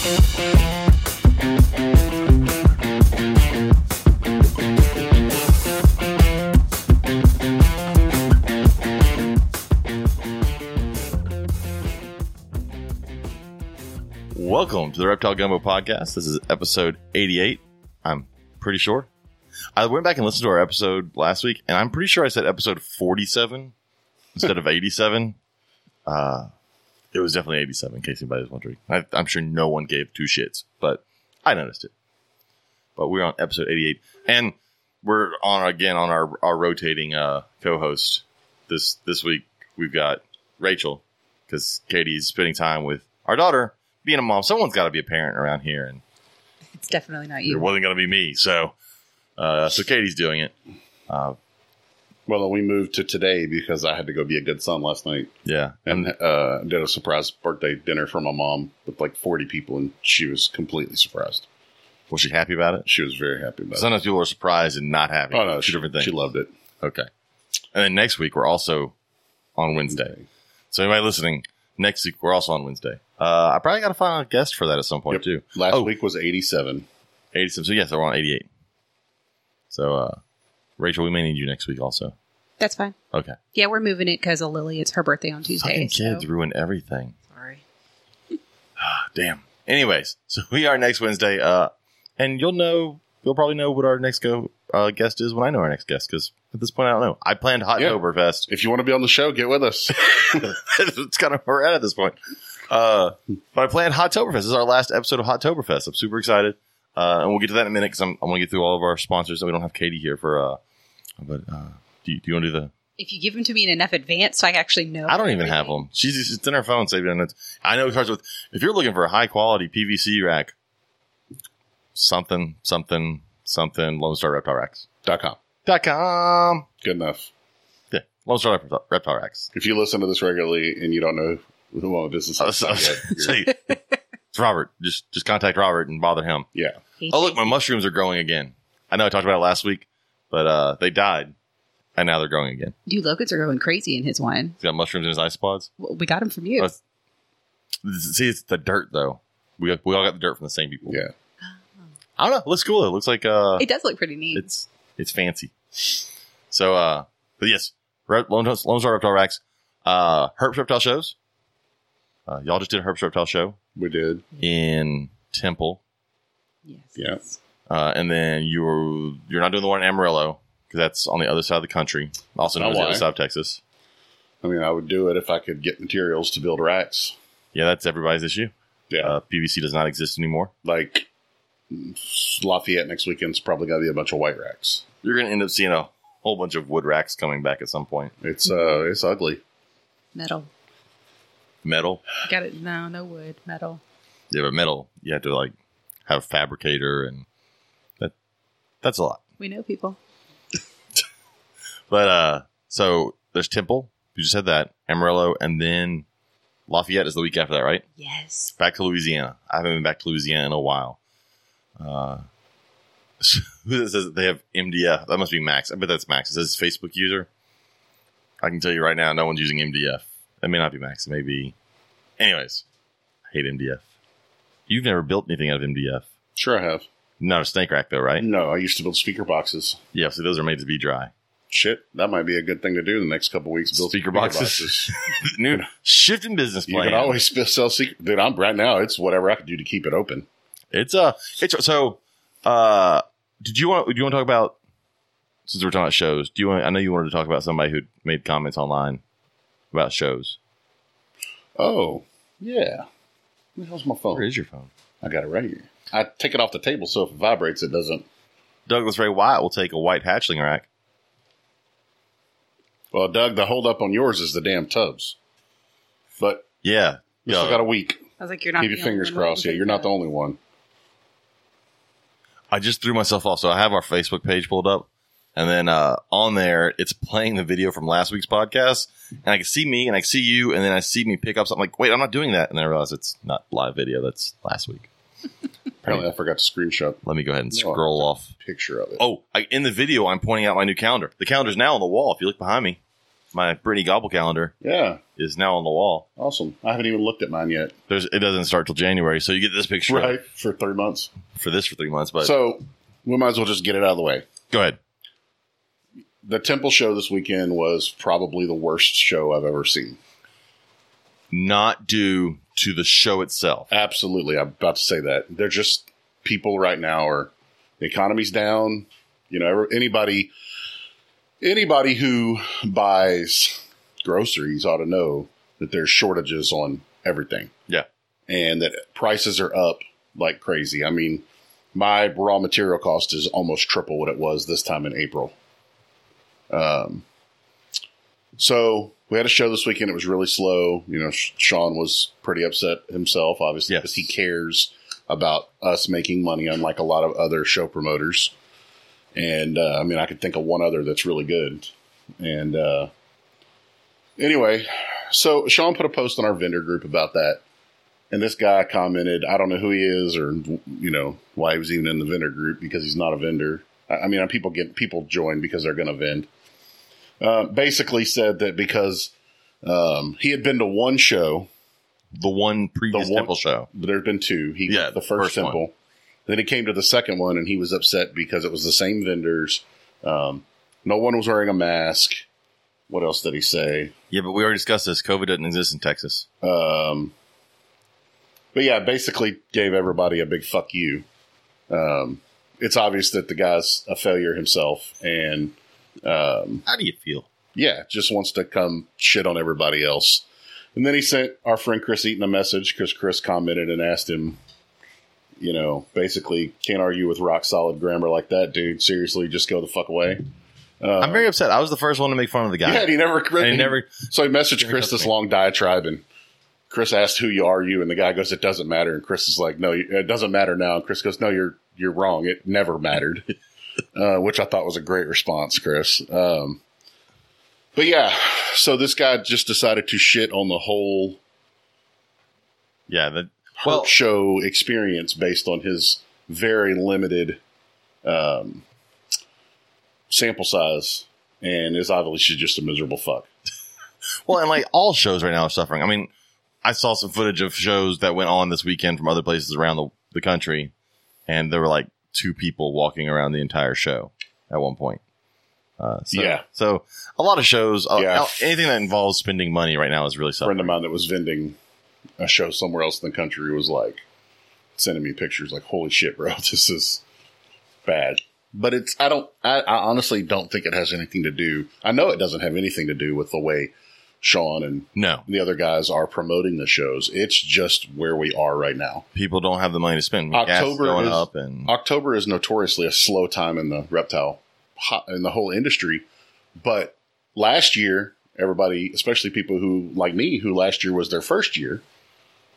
Welcome to the Reptile Gumbo podcast. This is episode 88. I'm pretty sure. I went back and listened to our episode last week, and I'm pretty sure I said episode 47 instead of 87. Uh, it was definitely 87, in case anybody was wondering. I, I'm sure no one gave two shits, but I noticed it. But we're on episode 88, and we're on again on our, our rotating uh, co-host. This this week we've got Rachel because Katie's spending time with our daughter, being a mom. Someone's got to be a parent around here, and It's definitely not you. it wasn't going to be me. So, uh, so Katie's doing it. Uh, Well, we moved to today because I had to go be a good son last night yeah, and uh, did a surprise birthday dinner for my mom with like 40 people, and she was completely surprised. was she happy about it? She was very happy about it. Sometimes people are surprised and not happy. Oh, no, two she, different things. she loved it. Okay. And then next week we're also on Wednesday. So anybody listening, next week we're also on Wednesday. Uh, I probably got to find a guest for that at some point Yep. too. Last Oh. week was 87. 87. So yes, we're on 88. So, uh, Rachel, we may need you next week also. That's fine. Okay. Yeah, we're moving it because of Lily. It's her birthday on Tuesday. Fucking kids so- ruin everything. Sorry. Damn. Anyways, so we are next Wednesday, uh, and you'll know, you'll probably know what our next go uh, guest is when I know our next guest because at this point I don't know. I planned Hot Yeah. Oktoberfest. If you want to be on the show, get with us. it's kind of where we're at at this point. Uh, but I planned Hot Toberfest. This is our last episode of Hot Toberfest. I'm super excited, uh, and we'll get to that in a minute because I'm, I'm going to get through all of our sponsors. And we don't have Katie here for. Uh, but uh, do you, do you want to do the? If you give them to me in enough advance, so I actually know. I don't even have them. She's it's in her phone saving it. I know it starts with if you're looking for a high quality PVC rack, something something something Lone Star Reptile Racks Dot com. dot com. Good enough. Yeah, Lone Star Reptile, Reptile Racks. If you listen to this regularly and you don't know who well, this is, Uh, so- say- it's Robert. Just just contact Robert and bother him. yeah. Hate Oh look, my mushrooms are growing again. I know I talked about it last week, but uh, they died, and now they're growing again. Dude, Logan's are going crazy in his wine. He's got mushrooms in his isopods. Well, we got them from you. See, it's the dirt though. We we all got the dirt from the same people. Yeah. I don't know. It looks cool. It looks like uh, it does look pretty neat. it's it's fancy. So, uh, but yes, Re- Lone, Lone Star Reptile Racks, uh, Herbst Reptile shows. Uh, y'all just did a Herbst Reptile show We did. in Temple, yes. Yeah. uh, and then you're you're not doing the one in Amarillo because that's on the other side of the country, also known as the other side of Texas. I mean, I would do it if I could get materials to build racks. Yeah, that's everybody's issue. Yeah. Uh, PVC does not exist anymore. like Lafayette next weekend's probably going to be a bunch of white racks. You're going to end up seeing a whole bunch of wood racks coming back at some point. It's uh, it's ugly. Metal. Metal, Got it. No, no wood. Metal. yeah, but metal, you have to like have a fabricator, and that that's a lot. We know people. But uh, so there's Temple. You just said that Amarillo, and then Lafayette is the week after that, right? Yes. Back to Louisiana. I haven't been back to Louisiana in a while. Uh, who says they have MDF? That must be Max. I bet that's Max. It says Facebook user. I can tell you right now, no one's using MDF. That may not be Max. It may be. Anyways, I hate MDF. You've never built anything out of MDF. Sure, I have. Not a snake rack, though, right? No, I used to build speaker boxes. Yeah, so those are made to be dry. Shit, that might be a good thing to do in the next couple weeks. Build Speaker boxes. New shift in business You plan. can always sell secret. Dude, I'm right now. It's whatever I can do to keep it open. It's uh it's so uh did you want do you want to talk about since we're talking about shows, do you want I know you wanted to talk about somebody who made comments online about shows. Oh, yeah. Where the hell's my phone? Where is your phone? I got it right here. I take it off the table so if it vibrates, it doesn't. Douglas Ray Wyatt will take a white hatchling rack. Well, Doug, the hold up on yours is the damn tubs. But Yeah. we Yeah. still got a week. I was like, you're not. Keep your fingers crossed. Yeah, you're not the only one. I just threw myself off. So I have our Facebook page pulled up, and then uh, on there it's playing the video from last week's podcast, and I can see me and I can see you, and then I see me pick up something like, wait, I'm not doing that, and then I realize it's not live video. That's last week. Apparently, I forgot to screenshot Let me go ahead and No. scroll off. picture of it. Oh, I, in the video, I'm pointing out my new calendar. The calendar's now on the wall. If you look behind me, my Brittany Gobble calendar Yeah, is now on the wall. awesome. I haven't even looked at mine yet. There's it doesn't start till January, so you get this picture Right for three months. for this for three months. But so we might as well just get it out of the way. go ahead. The Temple show this weekend was probably the worst show I've ever seen. Not due to the show itself. Absolutely, I'm about to say that. They're just people right now are the economy's down. You know, anybody anybody who buys groceries ought to know that there's shortages on everything. Yeah. And that prices are up like crazy. I mean, my raw material cost is almost triple what it was this time in April. Um so we had a show this weekend. It was really slow. You know, Sean was pretty upset himself, obviously, Yes. because he cares about us making money, unlike a lot of other show promoters. And uh, I mean, I could think of one other that's really good. And uh, anyway, so Sean put a post on our vendor group about that. And this guy commented, I don't know who he is or, you know, why he was even in the vendor group because he's not a vendor. I I mean, people get people join because they're going to vend. Uh, basically said that because um, he had been to one show, The one previous The one- temple show. there had been two. He Yeah, the first, first one. temple. Then he came to the second one and he was upset because it was the same vendors. Um, no one was wearing a mask. What else did he say? Yeah, but we already discussed this. COVID doesn't exist in Texas. Um, but yeah, basically gave everybody a big fuck you. Um, it's obvious that the guy's a failure himself, and um, How do you feel? yeah, just wants to come shit on everybody else. And then he sent our friend Chris Eaton a message because Chris commented and asked him, you know, basically can't argue with rock solid grammar like that, dude. Seriously, just go the fuck away. Uh, I'm very upset. I was the first one to make fun of the guy. yeah, and he never, and he never. so he messaged Chris this me. long diatribe, and Chris asked, "Who you are you?" And the guy goes, "It doesn't matter." And Chris is like, "No, it doesn't matter now." And Chris goes, "No, you're you're wrong. It never mattered," uh, which I thought was a great response, Chris. Um, but yeah, so this guy just decided to shit on the whole Yeah, the, well, show experience based on his very limited um, sample size, and is obviously just a miserable fuck. well, and like all shows right now are suffering. I mean, I saw some footage of shows that went on this weekend from other places around the, the country, and they were like two people walking around the entire show at one point. Uh, so, Yeah. So a lot of shows, uh, Yeah. anything that involves spending money right now is really A friend of mine that was vending a show somewhere else in the country was like sending me pictures like holy shit bro this is bad but it's i don't I, I honestly don't think it has anything to do i know it doesn't have anything to do with the way sean and No, the other guys are promoting the shows. It's just where we are right now. People don't have the money to spend. October going is- up, and october is notoriously a slow time in the reptile in the whole industry. But last year everybody especially people who like me who last year was their first year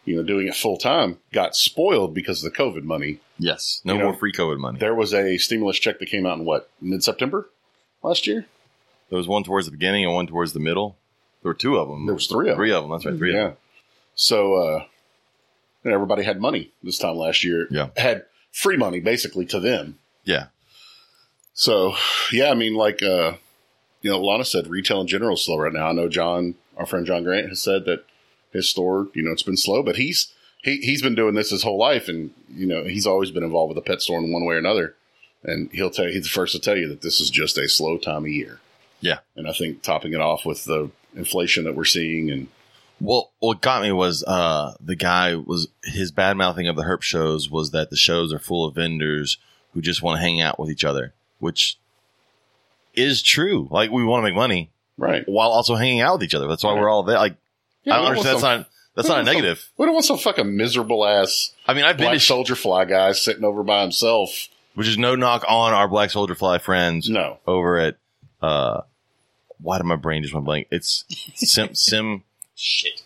you know doing it full time got spoiled because of the covid money. Yes, no You more know, free COVID money. there was a stimulus check that came out in what mid-september last year? There was one towards the beginning and one towards the middle. There were two of them. there was three of them three of them. That's right, three of yeah them. so uh and everybody had money this time last year Yeah. had free money basically to them Yeah, So yeah, I mean, like uh, you know, Lana said, retail in general is slow right now. I know John, our friend John Grant, has said that his store, you know, it's been slow, but he's he he's been doing this his whole life, and you know, he's always been involved with a pet store in one way or another. And he'll tell you, he's the first to tell you that this is just a slow time of year. Yeah. and I think topping it off with the inflation that we're seeing, and Well, what got me was uh, the guy was his bad mouthing of the herp shows was that the shows are full of vendors who just want to hang out with each other, which is true. Like we want to make money right, while also hanging out with each other. That's why we're all there. Like Yeah, I don't don't understand. That's want not that's not a we don't negative. we don't want some fucking miserable ass I mean, I've been black to soldier fly guy sitting over by himself. which is no knock on our Black Soldier Fly friends No, over at uh, why did my brain just went blank? It's Sim Sim shit.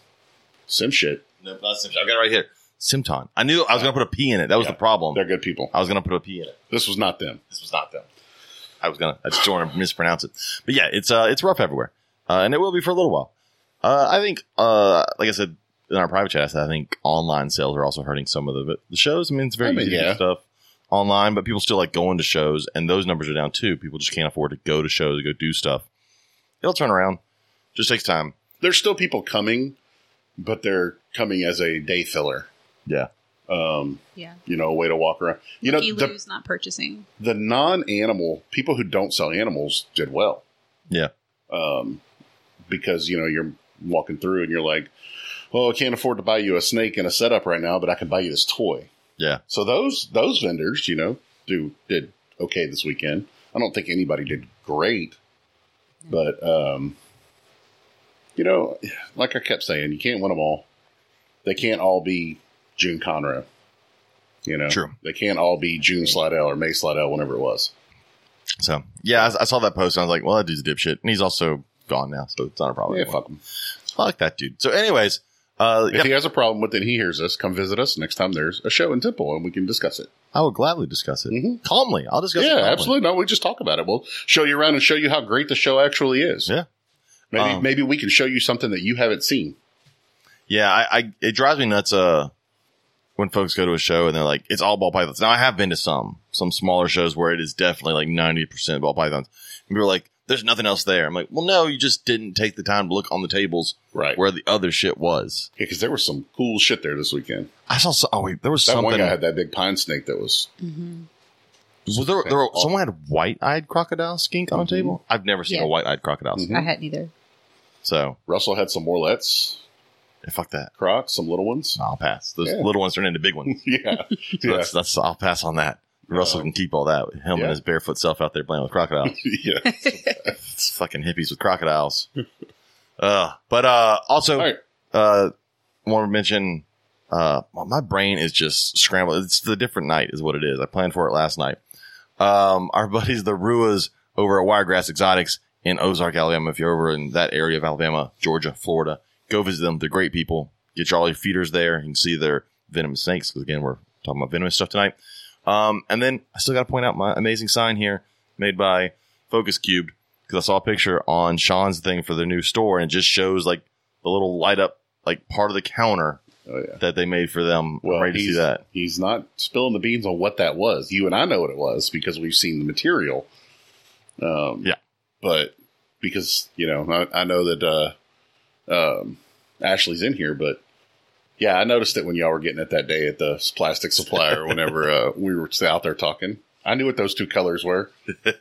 sim shit. No, not Sim. Shit. I got it right here. Symton. I knew I was going to put a P in it. That was Yeah. the problem. They're good people. I was going to put a P in it. This was not them. This was not them. I was gonna. I just don't want to mispronounce it. But yeah, it's uh, it's rough everywhere, uh, and it will be for a little while. Uh, I think, uh, like I said in our private chat, I said I think online sales are also hurting some of the the shows. I mean, it's very I mean, easy yeah. stuff online, but people still like going to shows, and those numbers are down too. People just can't afford to go to shows to go do stuff. It'll turn around. Just takes time. There's still people coming, but they're coming as a day filler. Yeah. Um, Yeah. you know, a way to walk around. You know, He the, not purchasing. the non-animal people who don't sell animals did well. Yeah. Um, because you know you're walking through and you're like, well, I can't afford to buy you a snake and a setup right now, but I can buy you this toy. Yeah. So those those vendors, you know, do did okay this weekend. I don't think anybody did great, but um, you know, like I kept saying, you can't win them all. They can't all be June Conroe. You know, True. They can't all be June Slidell or May Slidell, whenever it was. So yeah, I, I saw that post and I was like, well, that dude's a dipshit, and he's also gone now, so it's not a problem. Yeah, anymore. fuck them. I like that dude. So, anyways, uh, If yeah, he has a problem with it, he hears us. Come visit us next time there's a show in Temple, and we can discuss it. I would gladly discuss it Mhm. calmly. I'll discuss it. yeah, calmly. absolutely. No, we just talk about it. We'll show you around and show you how great the show actually is. Yeah. Maybe Um, maybe we can show you something that you haven't seen. Yeah, I, I it drives me nuts. Uh, when folks go to a show and they're like, "It's all ball pythons." Now, I have been to some some smaller shows where it is definitely like ninety percent ball pythons. And people are like, "There's nothing else there." I'm like, "Well, no, you just didn't take the time to look on the tables Right. where the other shit was." Yeah, because there was some cool shit there this weekend. I saw. So, oh wait, there was That one something. guy had that big pine snake that was. Mm-hmm. was there? there were, someone had white-eyed crocodile skink on a Mhm. table. I've never seen Yeah. a white-eyed crocodile. Mhm. skink. I hadn't either. So Russell had some Morelets, yeah, fuck that. crocs, some little ones. I'll pass. Those Yeah. little ones turn into big ones. yeah. So yeah. That's, that's I'll pass on that. Russell can keep all that. Him yeah. and his barefoot self out there playing with crocodiles. yeah. it's fucking hippies with crocodiles. uh, but uh, also, right. uh, want to mention, uh, my brain is just scrambled. It's the different night, is what it is. I planned for it last night. Um, our buddies, the Ruas, over at Wiregrass Exotics in Ozark, Alabama. If you're over in that area of Alabama, Georgia, Florida, go visit them. They're great people. Get your all your feeders there. You can see their venomous snakes. Because again, we're talking about venomous stuff tonight. Um, and then I still got to point out my amazing sign here made by Focus Cubed because I saw a picture on Sean's thing for their new store and it just shows like the little light up like part of the counter Oh yeah. that they made for them. Well, I'm ready to he's, see that. he's not spilling the beans on what that was. You and I know what it was because we've seen the material. Um, Yeah. But because, you know, I, I know that uh, um, Ashley's in here, but yeah, I noticed it when y'all were getting it that day at the plastic supplier whenever uh, we were out there talking. I knew what those two colors were.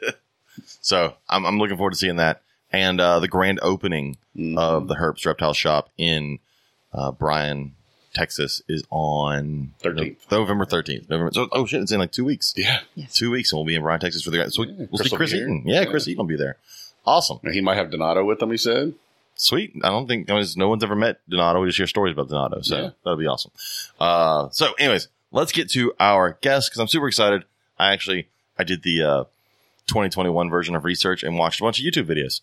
So I'm, I'm looking forward to seeing that. And uh, the grand opening Mhm. of the Herps Reptile Shop in uh, Bryan, Texas is on 13th. November 13th. November. So, oh shit, it's in like two weeks. yeah. Two weeks, and we'll be in Bryan, Texas for the. So Yeah, we'll Chris see Chris. Eaton. Yeah, Yeah. Chris Eaton will be there. Awesome. And he might have Donato with him, he said. Sweet. I don't think I mean, no one's ever met Donato. We just hear stories about Donato, so Yeah. that'll be awesome. Uh, so, anyways, let's get to our guest because I'm super excited. I actually I did the uh, 2021 version of research and watched a bunch of YouTube videos.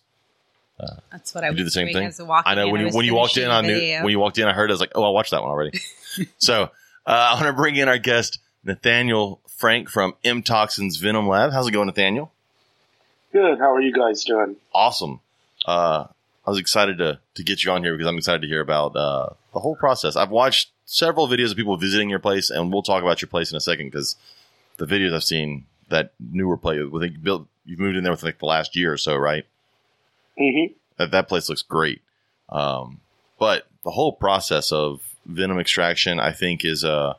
That's what I You was do the same doing thing? As a I know in. when you when you walked in, finishing I the knew video. when you walked in, I heard I was like, oh, I watched that one already. so uh, I want to bring in our guest Nathaniel Frank from MToxins Venom Lab. How's it going, Nathaniel? Good. How are you guys doing? Awesome. Uh, I was excited to to get you on here because I'm excited to hear about uh, the whole process. I've watched several videos of people visiting your place, and we'll talk about your place in a second because the videos I've seen that newer place, I think you built, you've moved in there within like the last year or so, right? hmm that that place looks great. Um, but the whole process of venom extraction, I think, is uh,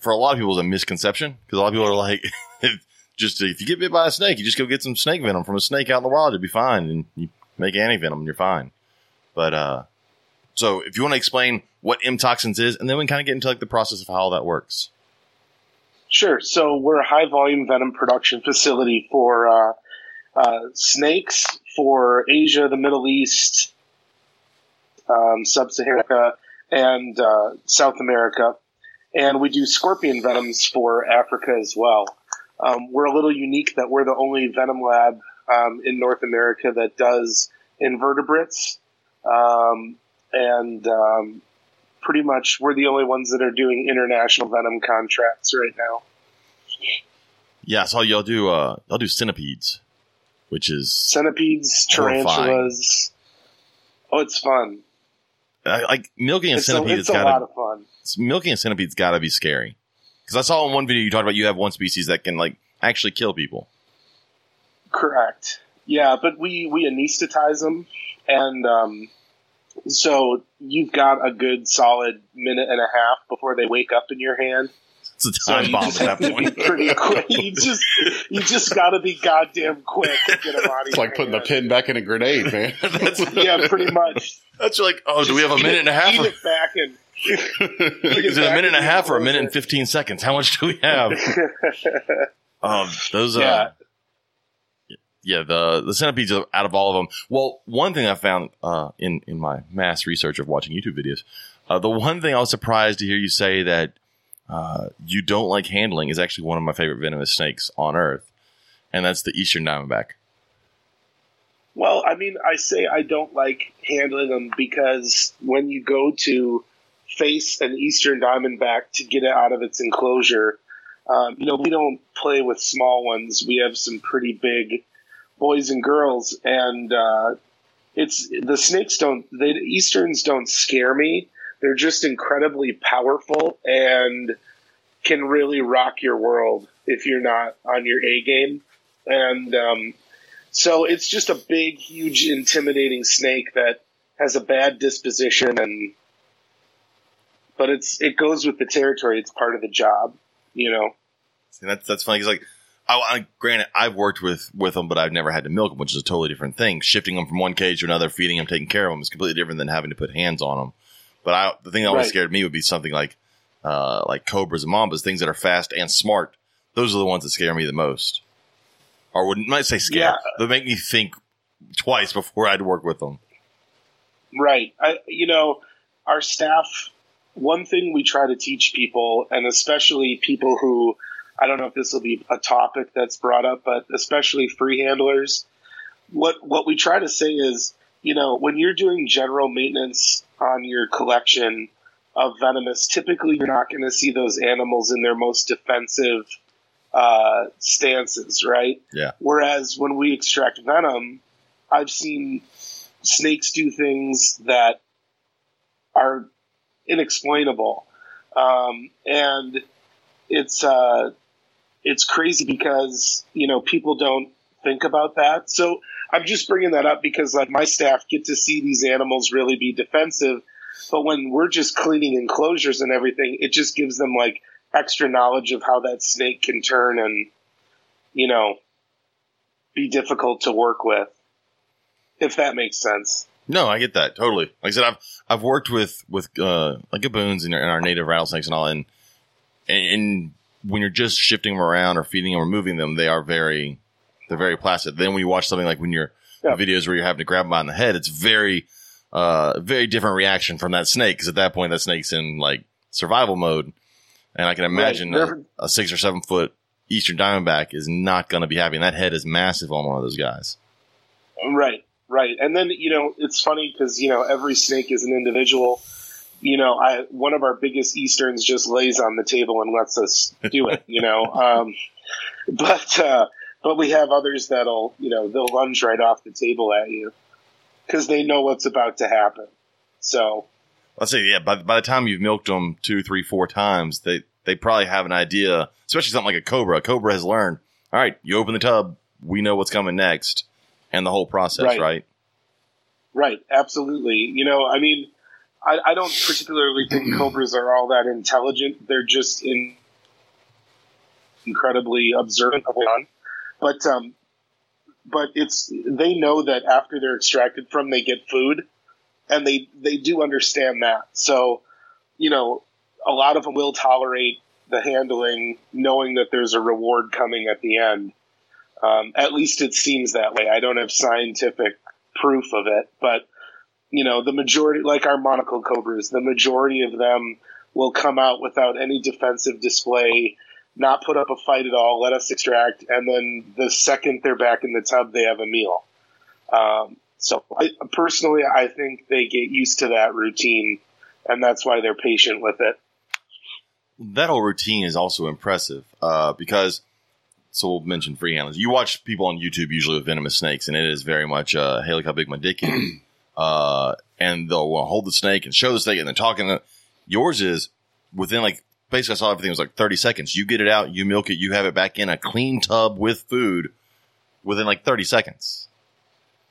for a lot of people is a misconception because a lot of people are like, just if you get bit by a snake, you just go get some snake venom from a snake out in the wild, you'll be fine, and you make anti venom, and you're fine. But uh, so if you want to explain what MToxins is, and then we can kind of get into like the process of how that works. Sure. So we're a high volume venom production facility for uh, uh, snakes for Asia, the Middle East, um, Sub-Saharan and uh, South America, and we do scorpion venoms for Africa as well. Um, we're a little unique that we're the only venom lab um, in North America that does invertebrates, um, and um, pretty much we're the only ones that are doing international venom contracts right now. Yeah, so y'all do uh, y'all do centipedes, which is Centipedes, Horrifying. tarantulas. Oh, it's fun. I- like milking a It's a, centipede. it's It's a got lot of fun. milking a centipede's got to be scary. Because I saw in one video you talked about you have one species that can like actually kill people. Correct. Yeah, but we we anesthetize them and um, so you've got a good solid minute and a half before they wake up in your hand. It's a time you bomb at that to be point. pretty quick. You just you just got to be goddamn quick to get them out of It's like putting the pin back in a grenade, man. Yeah, pretty much. That's like, oh, do we have a minute and a half? Eat Or, it back and is it a minute and a half or a minute and 15 seconds? How much do we have? Um, those, uh, Yeah. the, the centipedes out of all of them. Well, one thing I found, uh, in, in my mass research of watching YouTube videos, uh, the one thing I was surprised to hear you say that, uh, you don't like handling is actually one of my favorite venomous snakes on earth. And that's the Eastern Diamondback. Well, I mean, I say I don't like handling them because when you go to face an eastern diamondback to get it out of its enclosure, um, you know, we don't play with small ones. We have some pretty big boys and girls, and uh, it's the snakes don't. The easterns don't scare me. They're just incredibly powerful and can really rock your world if you're not on your A game. And um, so it's just a big, huge, intimidating snake that has a bad disposition, and but it's it goes with the territory. It's part of the job, you know. That's that's funny. Cause like, I, I granted I've worked with with them, but I've never had to milk them, which is a totally different thing. Shifting them from one cage to another, feeding them, taking care of them is completely different than having to put hands on them. But I, the thing that always Right. scared me would be something like, uh, like cobras and mambas, things that are fast and smart. Those are the ones that scare me the most. Or wouldn't might say scare. Yeah. They make me think twice before I'd work with them. Right. I, you know, our staff, one thing we try to teach people, and especially people who, I don't know if this will be a topic that's brought up, but especially free handlers, what, what we try to say is, you know, when you're doing general maintenance on your collection of venomous, typically you're not going to see those animals in their most defensive uh, stances, right? Yeah. Whereas when we extract venom, I've seen snakes do things that are inexplainable, um, and it's uh, it's crazy because you know people don't think about that. So I'm just bringing that up because like my staff get to see these animals really be defensive, but when we're just cleaning enclosures and everything, it just gives them like extra knowledge of how that snake can turn and you know be difficult to work with if that makes sense No, I get that totally. Like I said, I've I've worked with with uh, like gaboons and our, and our native rattlesnakes and all, and and when you're just shifting them around or feeding them or moving them, they are very they're very placid. Then when you watch something like when you're Yeah. videos where you're having to grab them on the head, it's very uh very different reaction from that snake because at that point that snake's in like survival mode, and I can imagine a, a six or seven foot eastern diamondback is not going to be happy. And that head is massive on one of those guys. Right, right. And then you know it's funny because you know every snake is an individual. You know, I one of our biggest easterns just lays on the table and lets us do it. You know, um, but uh, but we have others that'll you know they'll lunge right off the table at you because they know what's about to happen. So Let's say, yeah, by, by the time you've milked them two, three, four times, they, they probably have an idea, especially something like a cobra. A cobra has learned, all right, you open the tub, we know what's coming next, and the whole process, right? Right. Right, absolutely. You know, I mean, I, I don't particularly think cobras are all that intelligent. They're just in incredibly observant of on. But um, but it's they know that after they're extracted from, they get food, and they they do understand that. So, you know, a lot of them will tolerate the handling, knowing that there's a reward coming at the end. Um, at least it seems that way. I don't have scientific proof of it, but you know, the majority, like our monocle cobras, the majority of them will come out without any defensive display, not put up a fight at all, let us extract, and then the second they're back in the tub, they have a meal. Um, so I, personally, I think they get used to that routine, and that's why they're patient with it. That whole routine is also impressive uh, because, so we'll mention free handlers. You watch people on YouTube usually with venomous snakes, and it is very much, uh, hey, look how big my dick is. uh, and they'll uh, hold the snake and show the snake, and they're talking. Yours is within like basically I saw everything was like 30 seconds. You get it out, you milk it, you have it back in a clean tub with food within like 30 seconds.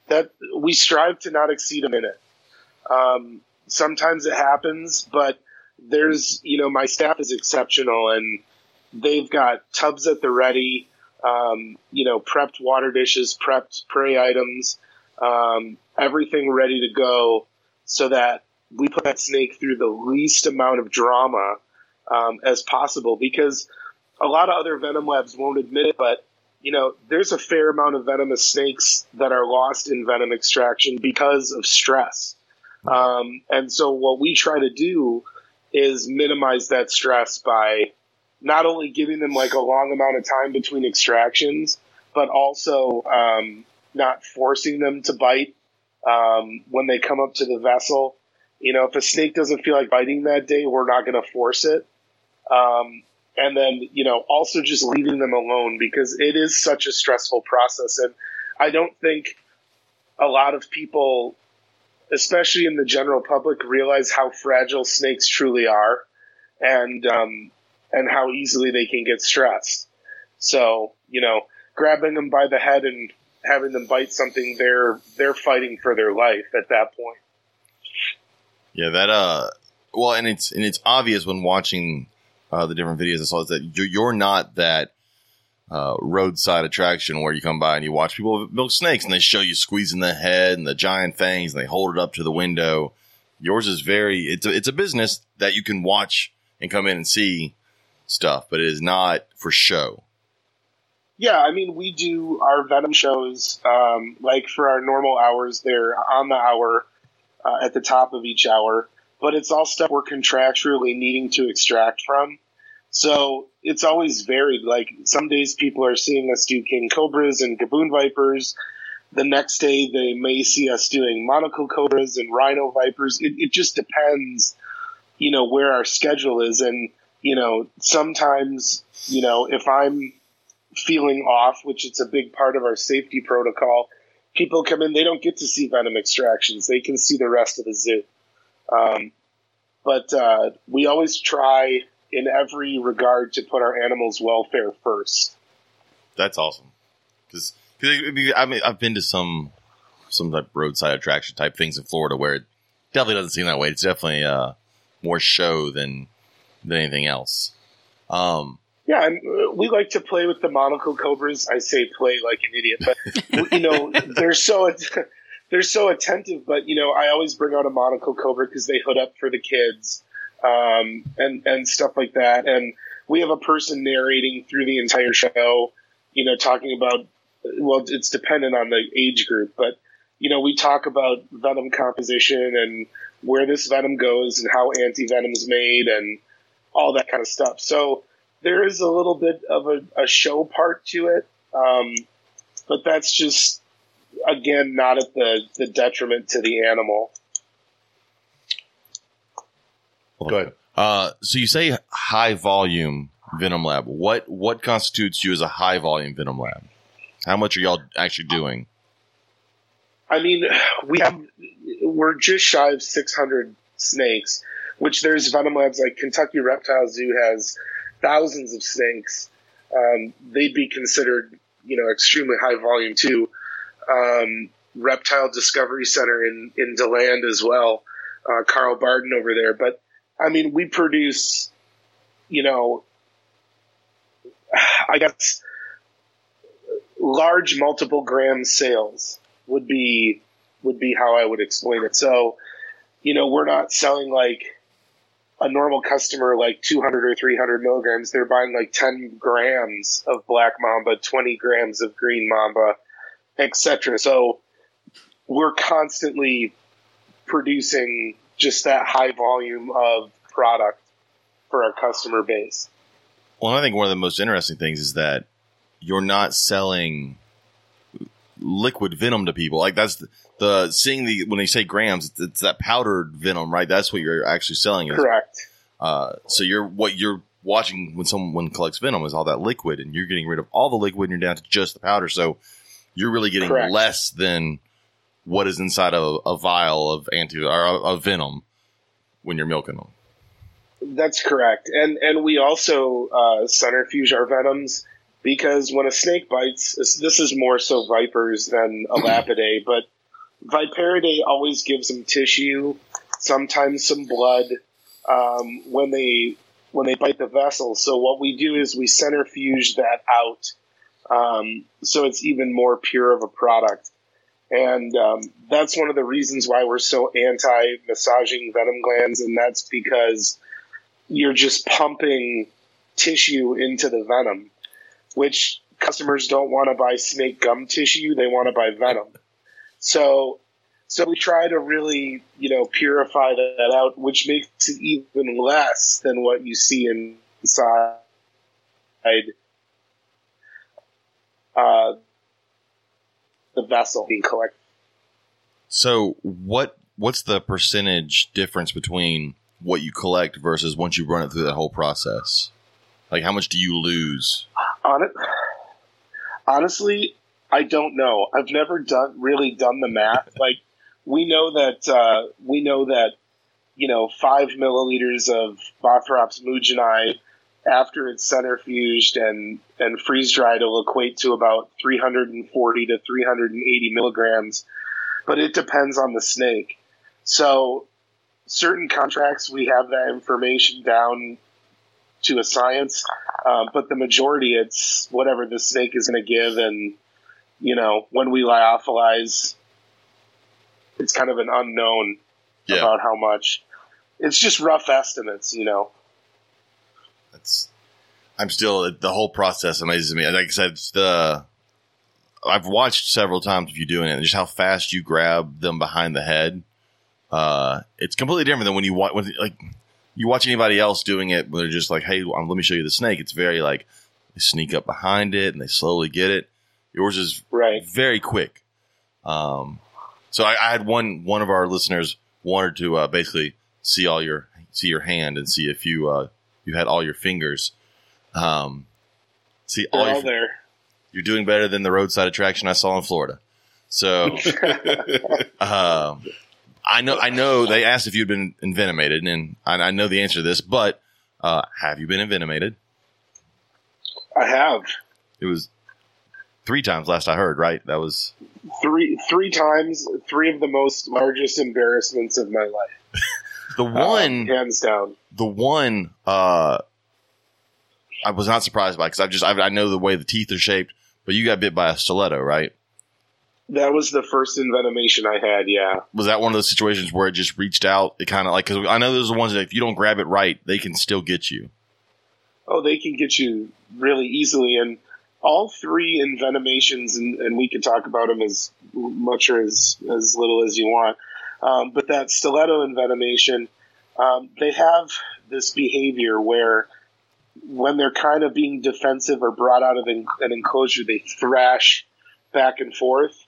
that we strive to not exceed a minute. Um, sometimes it happens, but there's you know my staff is exceptional and they've got tubs at the ready, um, you know, prepped water dishes, prepped prey items, um, everything ready to go, so that we put that snake through the least amount of drama um, as possible. Because a lot of other venom labs won't admit it, but you know, there's a fair amount of venomous snakes that are lost in venom extraction because of stress. Um, and so what we try to do is minimize that stress by not only giving them like a long amount of time between extractions, but also um, not forcing them to bite um, when they come up to the vessel. You know, if a snake doesn't feel like biting that day, we're not going to force it. Um, and then you know also just leaving them alone because it is such a stressful process and i don't think a lot of people especially in the general public realize how fragile snakes truly are and um, and how easily they can get stressed so you know grabbing them by the head and having them bite something they're they're fighting for their life at that point yeah that uh well and it's and it's obvious when watching uh, the different videos I saw is that you're, you're not that uh, roadside attraction where you come by and you watch people milk snakes and they show you squeezing the head and the giant fangs and they hold it up to the window. Yours is very it's a, it's a business that you can watch and come in and see stuff, but it is not for show. Yeah, I mean, we do our Venom shows um, like for our normal hours. They're on the hour uh, at the top of each hour, but it's all stuff we're contractually needing to extract from. So it's always varied. Like some days people are seeing us do king cobras and gaboon vipers. The next day they may see us doing monocle cobras and rhino vipers. It, it just depends, you know, where our schedule is. And, you know, sometimes, you know, if I'm feeling off, which it's a big part of our safety protocol, people come in, they don't get to see venom extractions. They can see the rest of the zoo. Um, but uh, we always try in every regard to put our animals' welfare first. That's awesome. Because I mean, I've been to some some like roadside attraction type things in Florida where it definitely doesn't seem that way. It's definitely uh, more show than than anything else. Um, yeah, and uh, we like to play with the monocle cobras. I say play like an idiot, but you know they're so they're so attentive. But you know, I always bring out a monocle cobra because they hood up for the kids um, and and stuff like that. And we have a person narrating through the entire show, you know, talking about. Well, it's dependent on the age group, but you know, we talk about venom composition and where this venom goes and how anti venom is made and all that kind of stuff. So there is a little bit of a, a show part to it, um, but that's just again not at the, the detriment to the animal. Good. Uh, so you say high volume venom lab. What what constitutes you as a high volume venom lab? How much are y'all actually doing? I mean, we have we're just shy of 600 snakes, which there's venom labs like Kentucky Reptile Zoo has thousands of snakes. Um, they'd be considered, you know, extremely high volume too. Um, Reptile Discovery Center in in Deland as well. Uh, Carl Barden over there, but I mean, we produce, you know, I guess large multiple gram sales would be would be how I would explain it. So, you know, we're not selling like a normal customer like 200 or 300 milligrams. They're buying like 10 grams of black mamba, 20 grams of green mamba, etc. So we're constantly producing just that high volume of product for our customer base. Well, I think one of the most interesting things is that you're not selling liquid venom to people. Like that's the, the seeing the when they say grams, it's, it's, that powdered venom, right? That's what you're actually selling. Is, Correct. Uh, so you're what you're watching when someone collects venom is all that liquid, and you're getting rid of all the liquid, and you're down to just the powder. So you're really getting Correct. less than what is inside of a vial of anti or of venom when you're milking them. That's correct, and and we also uh, centrifuge our venoms because when a snake bites, this is more so vipers than Elapidae, but Viperidae always gives them tissue, sometimes some blood um, when they when they bite the vessel. So what we do is we centrifuge that out, um, so it's even more pure of a product. And um, that's one of the reasons why we're so anti massaging venom glands, and that's because you're just pumping tissue into the venom, which customers don't want to buy snake gum tissue; they want to buy venom. So, so we try to really, you know, purify that out, which makes it even less than what you see inside uh, the vessel being collected. So what what's the percentage difference between what you collect versus once you run it through that whole process? Like how much do you lose? On it, honestly, I don't know. I've never done really done the math. Like we know that uh, we know that you know five milliliters of Bothrops moojeni after it's centrifuged and and freeze dried will equate to about 340 to 380 milligrams, but it depends on the snake. So certain contracts we have that information down to a science, um, but the majority it's whatever the snake is going to give, and you know when we lyophilize, it's kind of an unknown Yeah. about how much. It's just rough estimates, you know. That's I'm still the whole process amazes me. Like I said, it's the I've watched several times of you doing it, and just how fast you grab them behind the head. Uh, it's completely different than when you watch when, like you watch anybody else doing it. They're just like, "Hey, um, let me show you the snake." It's very like they sneak up behind it and they slowly get it. Yours is Right. very quick. Um, so I, I had one one of our listeners wanted to uh, basically see all your see your hand and see if you uh, you had all your fingers. Um, see They're all all your, there. you're doing better than the roadside attraction I saw in Florida. So um, I know I know they asked if you'd been envenomated, and I, I know the answer to this, but uh, have you been envenomated? I have It was three times last I heard. Right? That was three three times, three of the most largest embarrassments of my life. the one. Um, hands down. the one uh I was not surprised by because I've just I've, I know the way the teeth are shaped, but you got bit by a stiletto, right? That was the first envenomation I had. Yeah, Was that one of those situations where it just reached out? It kind of like because I know those are the ones that if you don't grab it right, they can still get you. oh, they can get you really easily, and all three envenomations, and, and we can talk about them as much or as as little as you want. Um, but that stiletto envenomation, um, they have this behavior where when they're kind of being defensive or brought out of an, an enclosure, they thrash back and forth.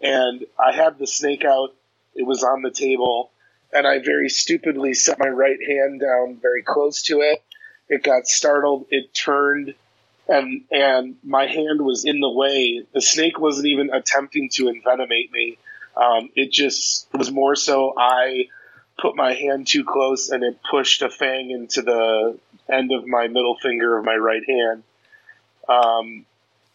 And I had the snake out; it was on the table, and I very stupidly set my right hand down very close to it. It got startled. It turned, and and my hand was in the way. The snake wasn't even attempting to envenomate me. Um, it just was more so I put my hand too close and it pushed a fang into the end of my middle finger of my right hand. Um,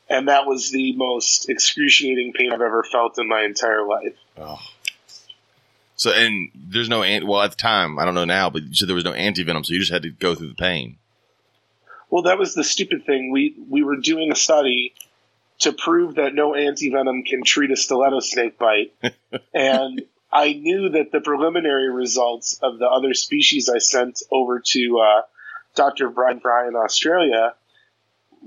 and that was the most excruciating pain I've ever felt in my entire life. So and there's no ant. Well, at the time, I don't know now, but you said there was no anti venom, so you just had to go through the pain. Well, that was the stupid thing. We we were doing a study to prove that no anti venom can treat a stiletto snake bite, and I knew that the preliminary results of the other species I sent over to uh, Dr. Bryan Fry in Australia,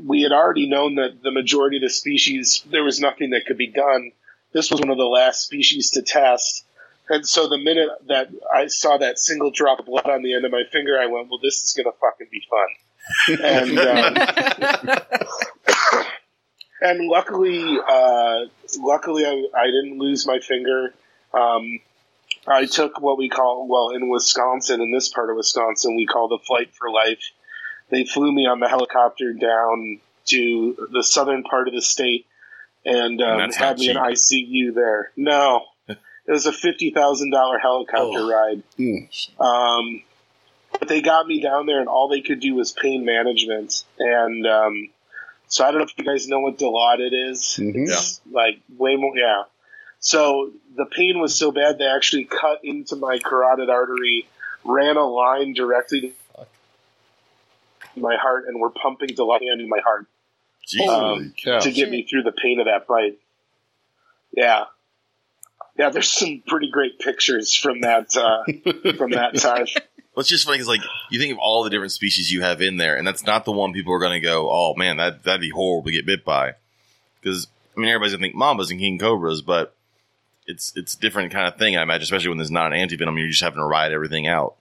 we had already known that the majority of the species there was nothing that could be done. This was one of the last species to test. And so the minute that I saw that single drop of blood on the end of my finger, I went, "Well, this is going to fucking be fun." and um, and luckily, uh, luckily I, I didn't lose my finger. Um, I took what we call well in Wisconsin, in this part of Wisconsin, we call the flight for life. They flew me on the helicopter down to the southern part of the state and um, that's had not me in. ICU there. No, it was a fifty thousand dollar helicopter Oh. ride. Hmm. Um, but they got me down there, and all they could do was pain management. And um, so I don't know if you guys know what Dilaudid is. Mhm. It's like way more, yeah. So the pain was so bad they actually cut into my carotid artery, ran a line directly to my heart, and were pumping Dilantin in my heart Um, to get me through the pain of that bite. Yeah. Yeah, there's some pretty great pictures from that uh, from that time. Well, it's just funny because, like, you think of all the different species you have in there, and that's not the one people are going to go, "Oh man, that that'd be horrible to get bit by." Because I mean, everybody's gonna think mambas and king cobras, but it's it's a different kind of thing. I imagine, especially when there's not an antivenom, you're just having to ride everything out.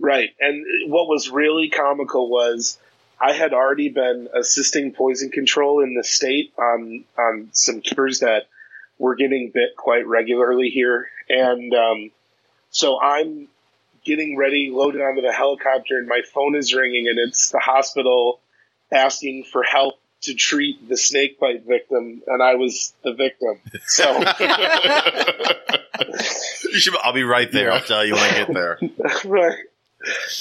Right. And what was really comical was I had already been assisting poison control in the state on on some keepers that were getting bit quite regularly here. And um, so I'm getting ready, loaded onto the helicopter, and my phone is ringing, and it's the hospital asking for help to treat the snake bite victim, and I was the victim. So You should. I'll be right there. I'll tell you when I get there. right.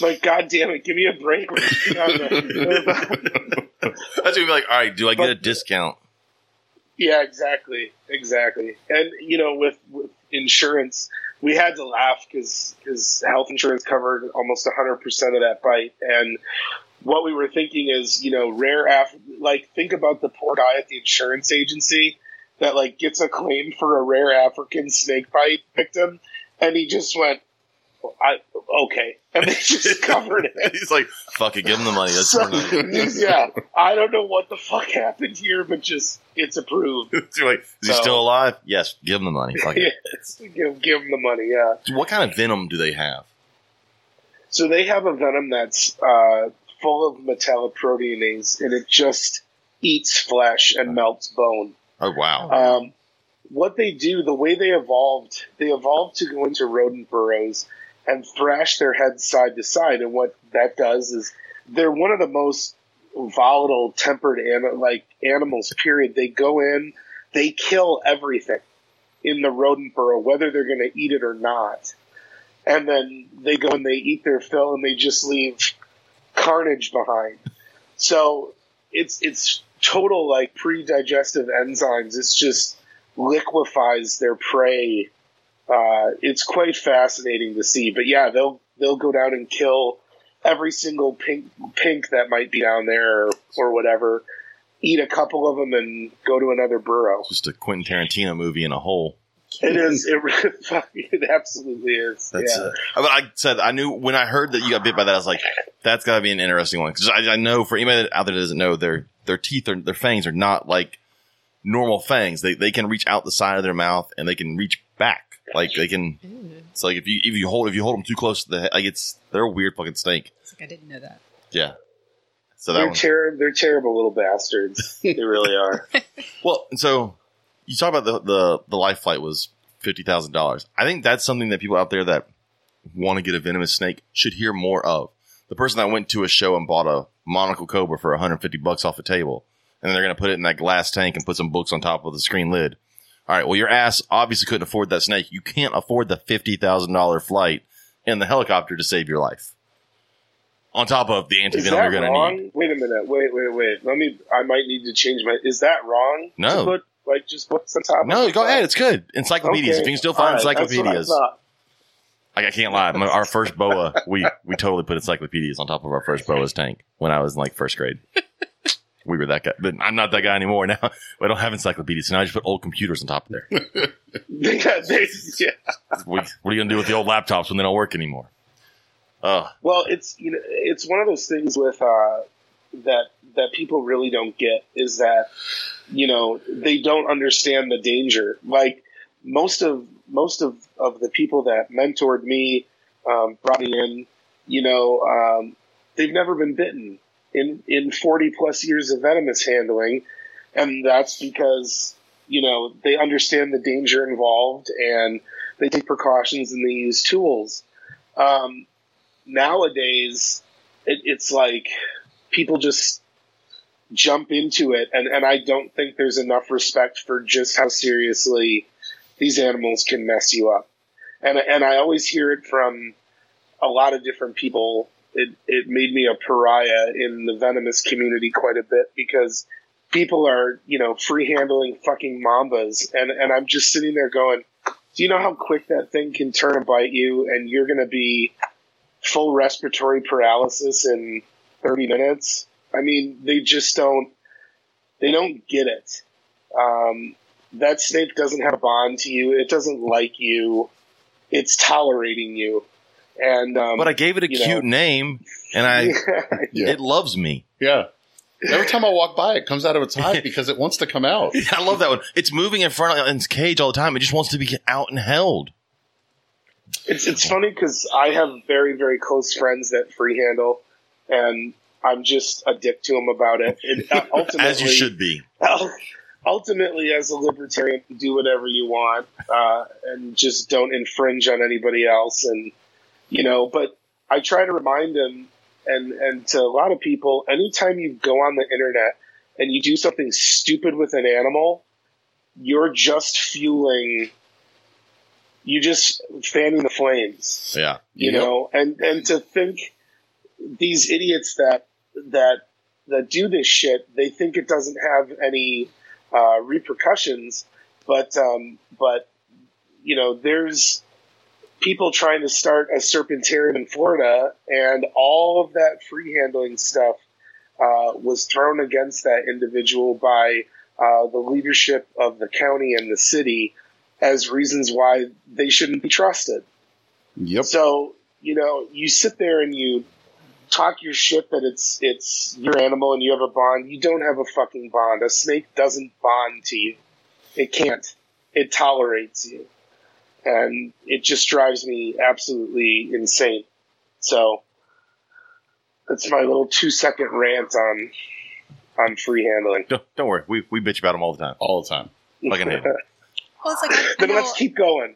Like, God damn it, give me a break. We're just on the- That's gonna be like, all right, do I get a discount? yeah, exactly, exactly. And you know, with, with insurance, we had to laugh because health insurance covered almost hundred percent of that bite. And what we were thinking is, you know, rare af- like think about the poor guy at the insurance agency that like gets a claim for a rare African snake bite victim, and he just went, "I okay," and they just covered it. He's like, fuck it, give him the money. That's So, so, yeah, I don't know what the fuck happened here, but just it's approved. like, is he still alive? Yes, give him the money. Fuck it. Yes, give, give them the money. Yeah. So what kind of venom do they have? So they have a venom that's uh, full of metalloproteinase, and it just eats flesh and melts bone. Oh wow. Um, what they do, the way they evolved, they evolved to go into rodent burrows and thrash their heads side to side. And what that does is they're one of the most volatile, tempered anim- like animals. Period. They go in, they kill everything in the rodent burrow, whether they're going to eat it or not. And then they go and they eat their fill, and they just leave carnage behind. So it's it's total like pre-digestive enzymes. It's just liquefies their prey. Uh, it's quite fascinating to see. But yeah, they'll they'll go down and kill every single pink pink that might be down there or, or whatever. Eat a couple of them and go to another burrow. Just a Quentin Tarantino movie in a hole. It is. It, it absolutely is. That's. yeah. Uh, but I said I knew when I heard that you got bit by that. I was like, that's got to be an interesting one because I, I know for anybody out there that doesn't know, their their teeth are their fangs are not like normal fangs. They they can reach out the side of their mouth and they can reach back. Like they can. Ooh, It's like if you if you hold if you hold them too close to the head, like it's they're a weird fucking snake. it's like I didn't know that. Yeah. So that They're one. ter- They're terrible little bastards. they really are. Well, and so you talk about the the the life flight was fifty thousand dollars. I think that's something that people out there that want to get a venomous snake should hear more of. The person that went to a show and bought a monocle cobra for 150 bucks off a table, and they're going to put it in that glass tank and put some books on top of the screen lid. All right, well, your ass obviously couldn't afford that snake. You can't afford the fifty thousand dollar flight in the helicopter to save your life. On top of the Is antivenom that you're going to need. Wait a minute. Wait, wait, wait. Let me. I might need to change my. Is that wrong? No. To put like just books the top. No, go ahead. It's good. Encyclopedias. Okay. If you can still find right, that's what I encyclopedias. Like I can't lie. Our first boa, we we totally put encyclopedias on top of our first boa's tank when I was in like first grade. we were that guy, but I'm not that guy anymore now. I don't have encyclopedias, so now I just put old computers on top of there. Got- they- yeah. we, what are you gonna do with the old laptops when they don't work anymore? Oh, Well, it's you know, it's one of those things with uh, that that people really don't get is that you know they don't understand the danger. Like most of most of, of the people that mentored me, um, brought me in, you know, um, they've never been bitten in in forty plus years of venomous handling, and that's because you know they understand the danger involved and they take precautions and they use tools. Um, nowadays it, it's like people just jump into it. And, and i don't think there's enough respect for just how seriously these animals can mess you up. And and i always hear it from a lot of different people it, it made me a pariah in the venomous community quite a bit because people are you know free handling fucking mambas, and and I'm just sitting there going, do you know how quick that thing can turn and bite you, and you're going to be full respiratory paralysis in 30 minutes? I mean, they just don't they don't get it. Um, that snake doesn't have a bond to you. It doesn't like you. It's tolerating you. And um, But I gave it a cute know. name, and I Yeah. it loves me. Yeah. Every time I walk by, it comes out of its hide because it wants to come out. I love that one. It's moving in front of its cage all the time. It just wants to be out and held. It's it's funny because I have very very close friends that free handle, and I'm just a dick to them about it. uh, ultimately, As you should be. ultimately, as a libertarian, do whatever you want, uh, and just don't infringe on anybody else. And you know, but I try to remind them, and and to a lot of people, anytime you go on the internet and you do something stupid with an animal, you're just fueling. You just fanning the flames Yeah. you Yep. know and and to think these idiots that that that do this shit they think it doesn't have any uh, repercussions but um, but you know there's people trying to start a serpentarium in Florida and all of that free handling stuff uh, was thrown against that individual by uh, the leadership of the county and the city as reasons why they shouldn't be trusted Yep. so you know, you sit there and you talk your shit that it's it's your animal and you have a bond. You don't have a fucking bond. A snake doesn't bond to you. It can't. It tolerates you, and it just drives me absolutely insane. So that's my little two second rant on on free handling. Don't, don't worry. We, we bitch about them all the time. All the time. Fucking hate 'em. Well, it's like I, I then know, let's keep going.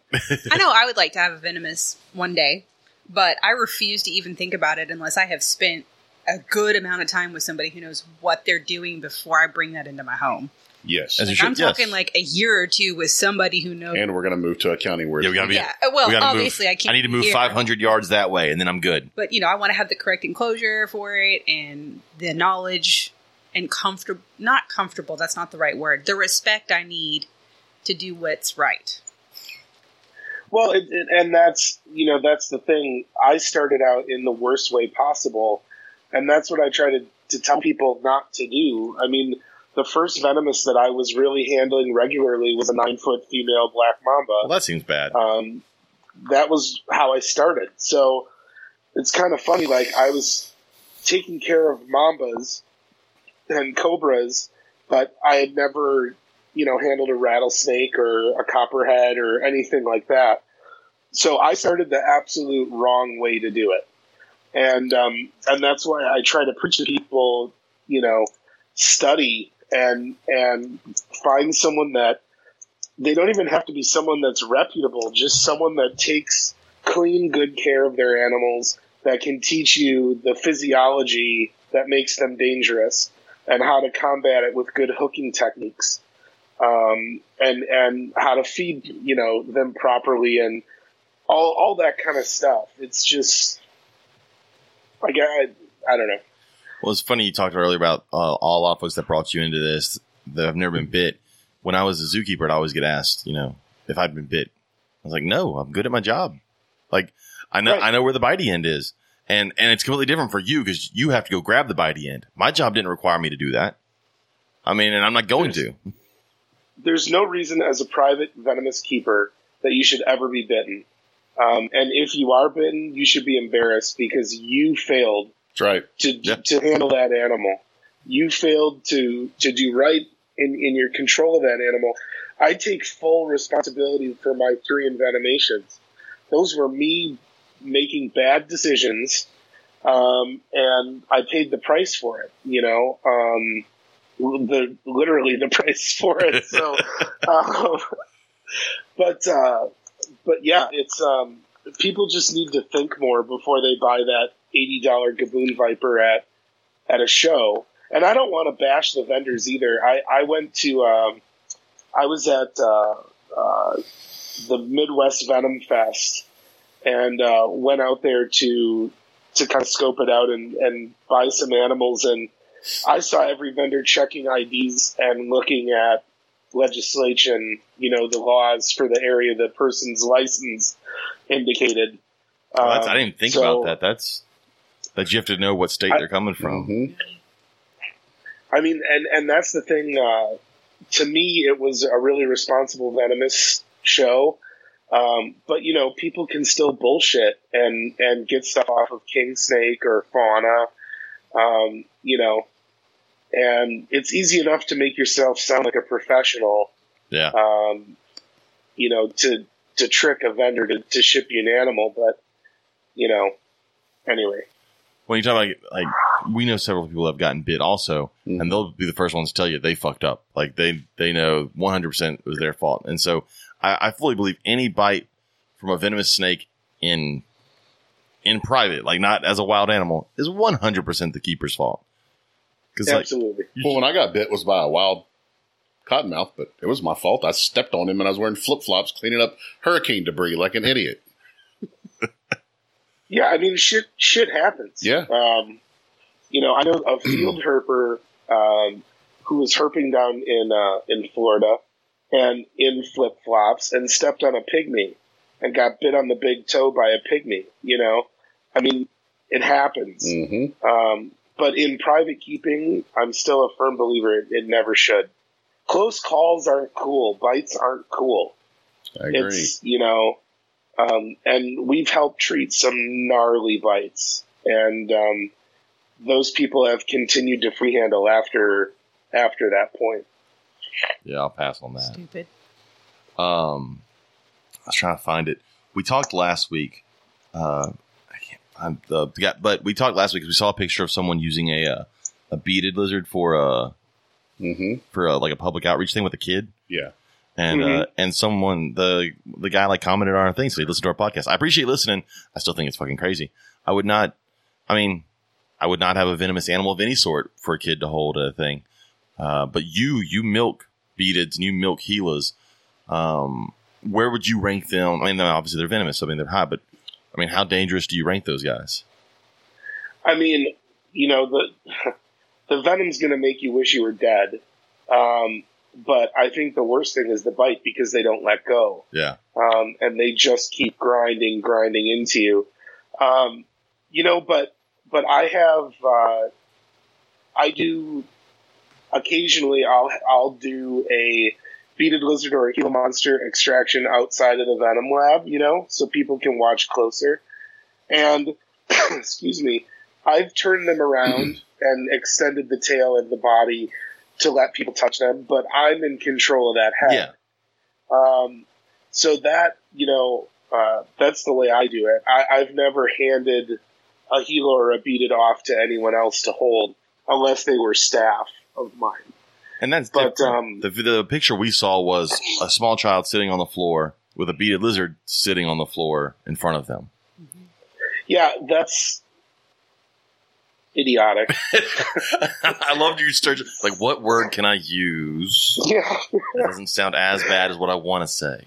I know I would like to have a venomous one day, but I refuse to even think about it unless I have spent a good amount of time with somebody who knows what they're doing before I bring that into my home. Yes. As Like, should, I'm yes. talking like a year or two with somebody who knows. and we're going to move to a county where Yeah, we gotta be. yeah, well, we obviously move. I can't. I need to move here, 500 yards that way, and then I'm good. but you know I want to have the correct enclosure for it and the knowledge and comfortable. Not comfortable. That's not the right word. The respect I need to do what's right. Well, it, it, and that's you know that's the thing. I started out in the worst way possible, and that's what I try to to tell people not to do. I mean, the first venomous that I was really handling regularly was a nine foot female black Well, mamba. that seems bad. Um, that was how I started. So it's kind of funny. Like I was taking care of mambas and cobras, but I had never, you know, handled a rattlesnake or a copperhead or anything like that. So I started the absolute wrong way to do it. And, um, and that's why I try to preach to people, you know, study and, and find someone that they don't even have to be someone that's reputable, just someone that takes clean, good care of their animals, that can teach you the physiology that makes them dangerous and how to combat it with good hooking techniques. Um, and, and how to feed, you know, them properly and all, all that kind of stuff. It's just, like, I, I don't know. Well, it's funny you talked earlier about uh, all off folks that brought you into this that have never been bit. When I was a zookeeper, I'd always get asked, you know, if I'd been bit. I was like, no, I'm good at my job. Like, I know, Right. I know where the bitey end is, and and it's completely different for you because you have to go grab the bitey end. My job didn't require me to do that. I mean, and I'm not going to. there's no reason as a private venomous keeper that you should ever be bitten. Um, and if you are bitten, you should be embarrassed because you failed That's right. to Yeah. to handle that animal. You failed to to do right in in your control of that animal. I take full responsibility for my three envenomations. Those were me making bad decisions, um, and I paid the price for it. You know, um, the literally the price for it. So, um, but uh, but yeah, it's um, people just need to think more before they buy that eighty dollar Gaboon Viper at at a show. And I don't want to bash the vendors either. I I went to um, I was at uh, uh, the Midwest Venom Fest and uh, went out there to to kind of scope it out and, and buy some animals and I saw every vendor checking IDs and looking at legislation, you know, the laws for the area the person's license indicated. That's, Um, I didn't think so- about that. That's that you have to know what state I- they're coming from. Mhm. I mean, and and that's the thing. Uh, to me, it was a really responsible venomous show. Um, but you know, people can still bullshit and and get stuff off of King Snake or Fauna. Um, you know, and it's easy enough to make yourself sound like a professional. Yeah. Um, you know, to to trick a vendor to, to ship you an animal, but you know, anyway. When you talk about like, we know several people have gotten bit also, Mhm. and they'll be the first ones to tell you they fucked up. Like they they know 100 percent it was their fault, and so I, I fully believe any bite from a venomous snake in in private, like not as a wild animal, is 100 percent the keeper's fault. Because like Absolutely. Well, when I got bit was by a wild cottonmouth, but it was my fault. I stepped on him and I was wearing flip flops cleaning up hurricane debris like an idiot. Yeah, I mean, shit, shit happens. Yeah. Um, you know, I know a field herper um, who was herping down in uh, in Florida and in flip flops and stepped on a pygmy and got bit on the big toe by a pygmy. You know, I mean, it happens. hmm Um, but in private keeping, I'm still a firm believer it, it never should. Close calls aren't cool. Bites aren't cool. I agree. It's you know, um, and we've helped treat some gnarly bites, and um, those people have continued to free handle after after that point. yeah, I'll pass on that. Stupid. Um, I was trying to find it. We talked last week. Uh, I can't find the yeah, but we talked last week. 'cause We saw a picture of someone using a uh, a beaded lizard for a hmm for a, like a public outreach thing with a kid, Yeah. And uh, Mhm. and someone the the guy like commented on our thing, so he listened to our podcast. I appreciate listening. I still think it's fucking crazy. I would not. I mean, I would not have a venomous animal of any sort for a kid to hold a thing. Uh, but you you milk beadeds and you milk Gilas. Um, where would you rank them? I mean, obviously they're venomous, so I mean they're high, but I mean, how dangerous do you rank those guys? I mean, you know the the venom's going to make you wish you were dead. Um, but I think the worst thing is the bite because they don't let go. Yeah, um, and they just keep grinding, grinding into you. Um, you know, but but I have uh, I do occasionally I'll I'll do a beaded lizard or a Gila monster extraction outside of the venom lab, you know, so people can watch closer. And excuse me, I've turned them around and extended the tail and the body to let people touch them, but I'm in control of that head. yeah. Um, so that you know, uh, that's the way I do it. I, I've never handed a Gila or a beaded off to anyone else to hold unless they were staff of mine. And that's But, um, the the picture we saw was a small child sitting on the floor with a beaded lizard sitting on the floor in front of them. Yeah, that's idiotic. I loved you search. Like, what word can I use yeah, that doesn't sound as bad as what I want to say?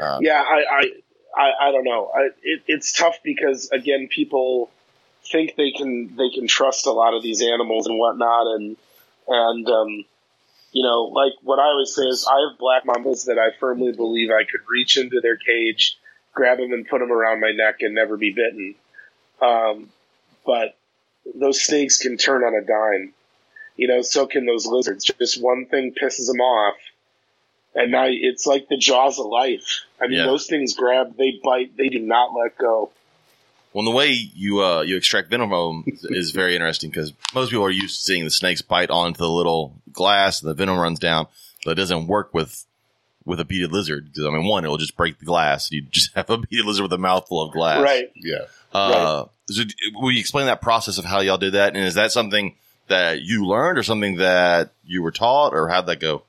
Uh, yeah. I, I, I, I don't know. I, it, it's tough because again, people think they can they can trust a lot of these animals and whatnot, and and um, you know, like what I always say is, I have black mambas that I firmly believe I could reach into their cage, grab them, and put them around my neck and never be bitten. Um, but those snakes can turn on a dime. You know, so can those lizards. Just one thing pisses them off, and now it's like the jaws of life. I mean, Yeah. those things grab, they bite, they do not let go. Well, the way you uh, you extract venom from them is, is very interesting because most people are used to seeing the snakes bite onto the little glass and the venom runs down, but it doesn't work with with a beaded lizard because I mean, one, it'll just break the glass. You just have a beaded lizard with a mouthful of glass. Right. Yeah. Uh, so d- will you explain that process of how y'all did that? And is that something that you learned or something that you were taught or how'd that go?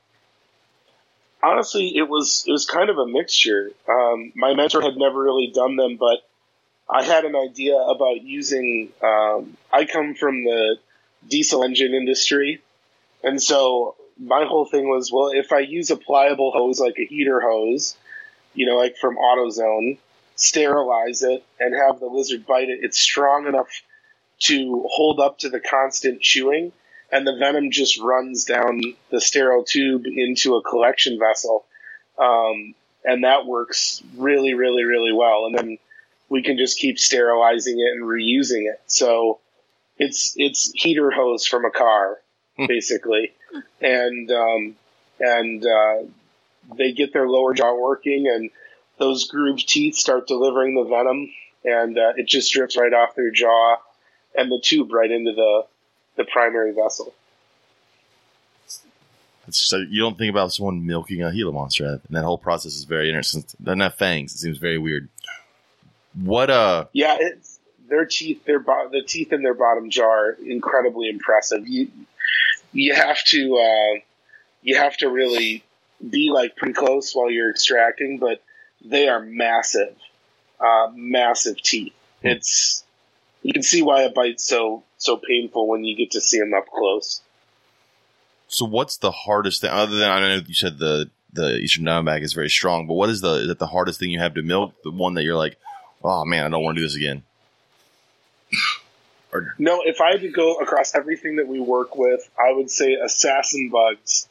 honestly, it was it was kind of a mixture. Um, my mentor had never really done them, but I had an idea about using. Um, I come from the diesel engine industry, and so my whole thing was, well, if I use a pliable hose like a heater hose, you know, like from AutoZone, sterilize it and have the lizard bite it, it's strong enough to hold up to the constant chewing, and the venom just runs down the sterile tube into a collection vessel. Um, and that works really, really, really well. And then we can just keep sterilizing it and reusing it. So it's it's heater hose from a car, basically, and um, and uh, they get their lower jaw working, and those grooved teeth start delivering the venom, and uh, it just drips right off their jaw and the tube right into the the primary vessel. So you don't think about someone milking a Gila monster, and that whole process is very interesting. Doesn't have fangs. It seems very weird. What uh? Yeah, it's their teeth. Their bo- the teeth in their bottom jaw are incredibly impressive. You you have to uh, you have to really be like pretty close while you're extracting, but they are massive, uh, massive teeth. It's you can see why a bite's so so painful when you get to see them up close. So what's the hardest thing? Other than I know you said the the Eastern Diamondback is very strong, but what is the is it the hardest thing you have to milk? The one that you're like, oh man, I don't want to do this again. Or No, if I had to go across everything that we work with, I would say assassin bugs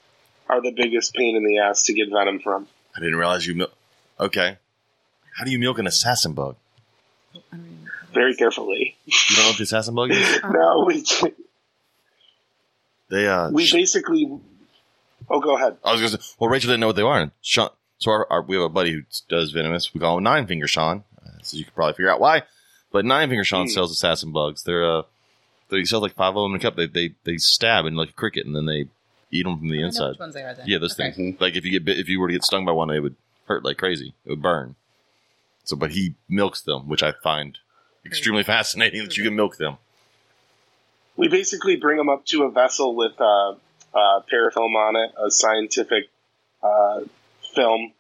are the biggest pain in the ass to get venom from. I didn't realize you milk. Okay, how do you milk an assassin bug? Very carefully. You don't know what the assassin bug is? No, we They uh, we basically. Oh, go ahead. I was gonna say, well, Rachel didn't know what they are. And Sean, so our, our, we have a buddy who does venomous. We call him Nine Finger Sean. Uh, so you can probably figure out why. But Nine Finger Sean Hmm. sells assassin bugs. They're uh, they sell like five of them in a cup. They they they stab in like a cricket and then they eat them from the I know inside. which ones they are then. Yeah, those Okay. things. Like if you get bit, if you were to get stung by one, they would hurt like crazy. It would burn. So, but he milks them, which I find extremely fascinating that you can milk them. We basically bring them up to a vessel with uh, uh, parafilm on it, a scientific uh, film.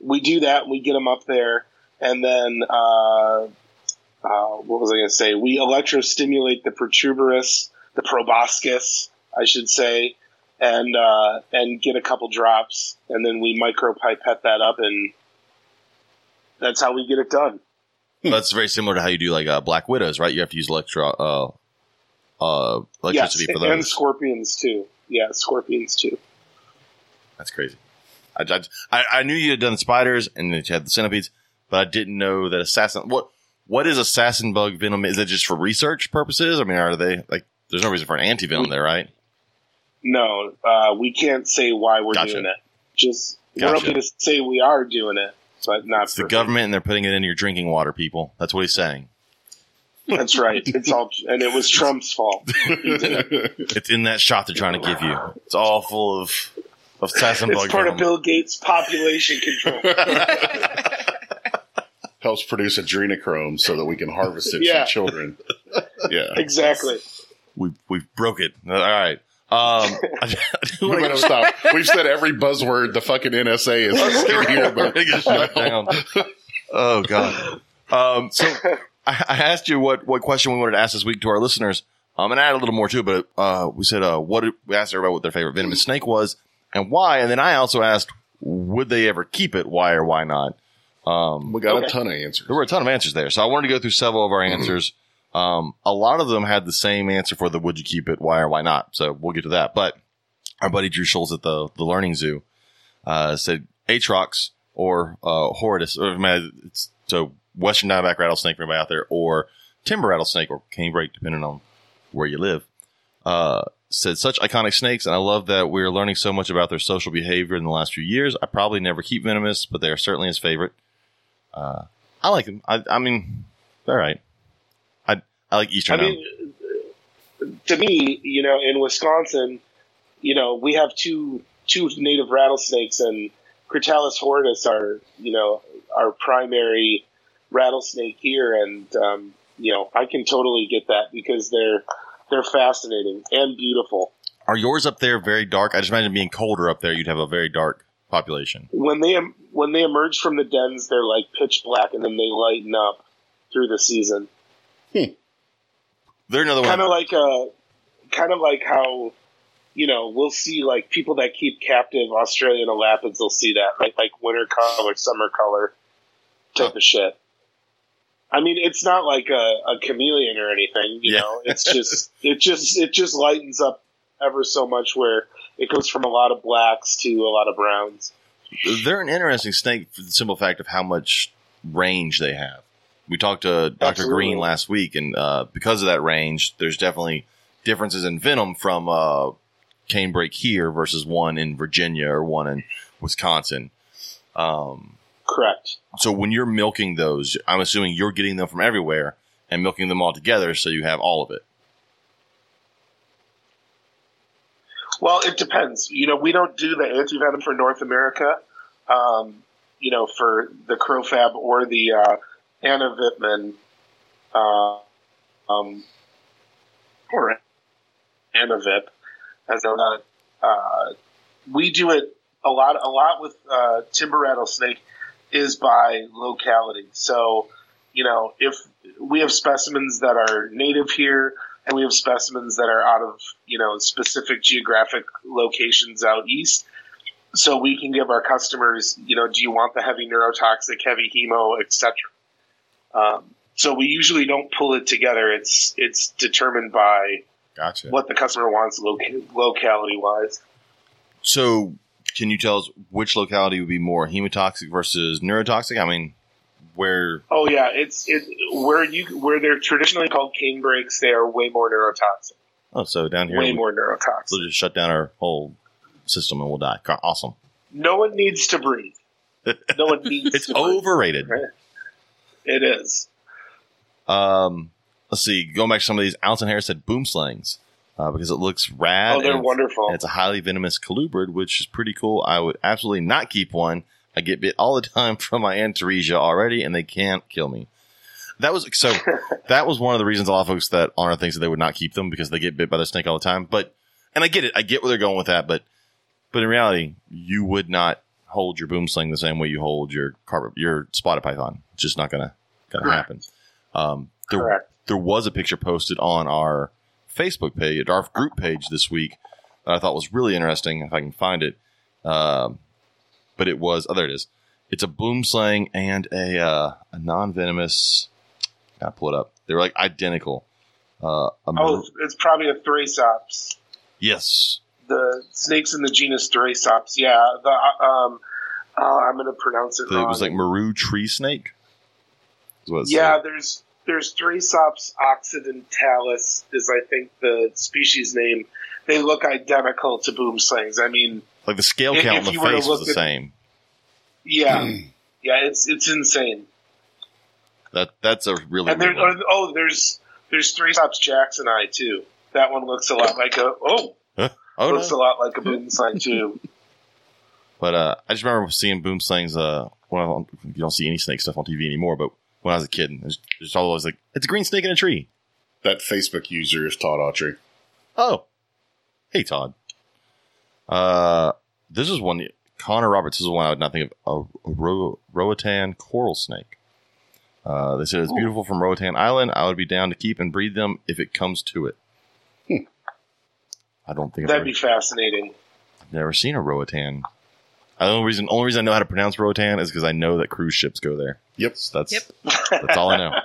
We do that. We get them up there, and then uh, uh, what was I going to say? We electrostimulate the protuberous, the proboscis, I should say, and uh, and get a couple drops, and then we micro micropipette that up, and that's how we get it done. That's very similar to how you do like uh, black widows, right? You have to use electro uh, uh, electricity yes, for those, and scorpions too. Yeah, scorpions too. That's crazy. I, I, I knew you had done spiders and that you had the centipedes, but I didn't know that assassin. What what is assassin bug venom? Is it just for research purposes? I mean, are they like? There's no reason for an anti venom there, right? No, uh, we can't say why we're Gotcha. doing it. Just Gotcha. we're okay to say we are doing it, but not It's the for- government, and they're putting it in your drinking water, people. That's what he's saying. That's right. It's all, and it was Trump's fault. It's in that shot they're trying to give you. It's all full of of assassin It's bug part venom. of Bill Gates' population control. Helps produce adrenochrome so that we can harvest it Yeah. from children. Yeah. exactly. we we broke it. All right. Um, I, We better stop. We've said every buzzword the fucking NSA is We're but gonna shut down. Oh god. Um, so I, I asked you what what question we wanted to ask this week to our listeners. Um, and I added a little more to it, but uh, we said uh, what did- we asked everybody what their favorite venomous snake was and why, and then I also asked would they ever keep it, why or why not. Um, we got Okay. a ton of answers. there were a ton of answers there, so I wanted to go through several of our answers. Um, a lot of them had the same answer for the would you keep it, why or why not. So we'll get to that. But our buddy Drew Schultz at the the Learning Zoo uh, said Atrox or uh, Horridus, or so Western Diamondback rattlesnake for anybody out there, or timber rattlesnake or canebrake, depending on where you live. Uh, said such iconic snakes, and I love that we're learning so much about their social behavior in the last few years. I probably never keep venomous, but they are certainly his favorite. Uh, I like them. I, I mean, all right. I I like I Eastern. mean, to me, you know, in Wisconsin, you know, we have two two native rattlesnakes, and Crotalus horridus are, you know, our primary rattlesnake here, and um, you know, I can totally get that because they're they're fascinating and beautiful. are yours up there very dark? I just imagine being colder up there, you'd have a very dark population. When they when they emerge from the dens, they're like pitch black, and then they lighten up through the season. They're another kind one. of like uh kind of like how you know we'll see like people that keep captive Australian elapids will see that right like winter color summer color type of shit I mean, it's not like a, a chameleon or anything. You Yeah. know, it's just it just it just lightens up ever so much where it goes from a lot of blacks to a lot of browns. They're an interesting snake for the simple fact of how much range they have. We talked to Dr. Absolutely. Green last week, and uh, because of that range, there's definitely differences in venom from uh, canebrake here versus one in Virginia or one in Wisconsin. Um, Correct. so when you're milking those, I'm assuming you're getting them from everywhere and milking them all together, so you have all of it. Well, it depends. You know, we don't do the antivenom for North America. Um, you know, for the Crofab or the uh, Anavitman, uh, um, or Anavip, as they're not. Uh, we do it a lot. A lot with uh, timber rattlesnake is by locality. So, you know, if we have specimens that are native here, and we have specimens that are out of you know specific geographic locations out east. So we can give our customers, you know, do you want the heavy neurotoxic, heavy hemo, etc. Um, so we usually don't pull it together. It's it's determined by Gotcha. what the customer wants loca- locality wise. So, can you tell us which locality would be more hemotoxic versus neurotoxic? I mean, where? Oh yeah, it's it where you where they're traditionally called canebrakes. They are way more neurotoxic. Oh, so down here, Way we- more neurotoxic. They'll just shut down our whole system and we'll die. Awesome. No one needs to breathe. No one needs. It's to breathe. overrated. It is. Um, let's see. Going back to some of these, Alton Harris said boomslangs uh, because it looks rad. Oh, they're and it's- wonderful. and it's a highly venomous colubrid, which is pretty cool. I would absolutely not keep one. I get bit all the time from my Antaresia already, and they can't kill me. That was so. that was one of the reasons a lot of folks that honor thinks that they would not keep them because they get bit by the snake all the time. But and I get it. I get where they're going with that. But but in reality, you would not hold your boomslang the same way you hold your carpet your spotted python. It's just not gonna gonna Correct. happen. Um, there Correct. there was a picture posted on our Facebook page, our group page this week that I thought was really interesting. If I can find it, um, but it was oh there it is. It's a boomslang and a uh, a non venomous. I pull it up. They were like identical. Uh, Oh, it's probably a three Thrasops. yes, The snakes in the genus Thrasops. Yeah. The um, uh, I'm going to pronounce it it wrong. was like maru tree snake. What yeah. said. There's there's Thrasops occidentalis is I think the species name. They look identical to boomslangs. I mean, like the scale If- count if on the you were to face was the at- same. yeah, yeah. It's it's insane. That that's a really And there, weird one. oh, there's there's Thrasops jacksoni too. That one looks a lot like a oh, Oh looks no! a lot like a boomslang too. But uh, I just remember seeing boomslangs. Uh, when I, you don't see any snake stuff on TV anymore, but when I was a kid, it's just always like it's a green snake in a tree. That Facebook user is Todd Autry. Oh, hey Todd. Uh, this is one. Connor Roberts this is one I would not think of. A Ro- Roatan coral snake. Uh, they said it's beautiful from Roatan Island. I would be down to keep and breed them if it comes to it. I don't think I've That'd ever, be fascinating. never seen a Roatan. The only reason, only reason I know how to pronounce Roatan is because I know that cruise ships go there. Yep. So that's Yep. that's all I know.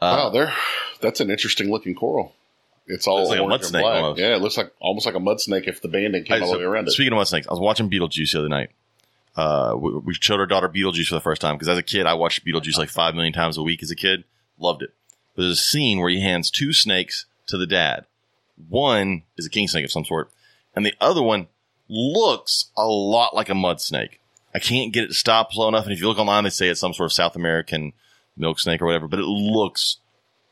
Uh, wow, there. That's an interesting looking coral. It's all like a mud snake black. almost. Yeah, it looks like almost like a mud snake if the banding came Hey, all so the way around it. Speaking of mud snakes, I was watching Beetlejuice the other night. Uh, we, we showed our daughter Beetlejuice for the first time because as a kid, I watched Beetlejuice like five million times a week as a kid. Loved it. But there's a scene where he hands two snakes to the dad. One is a king snake of some sort, and the other one looks a lot like a mud snake. I can't get it to stop slow enough. And if you look online, they say it's some sort of South American milk snake or whatever, but it looks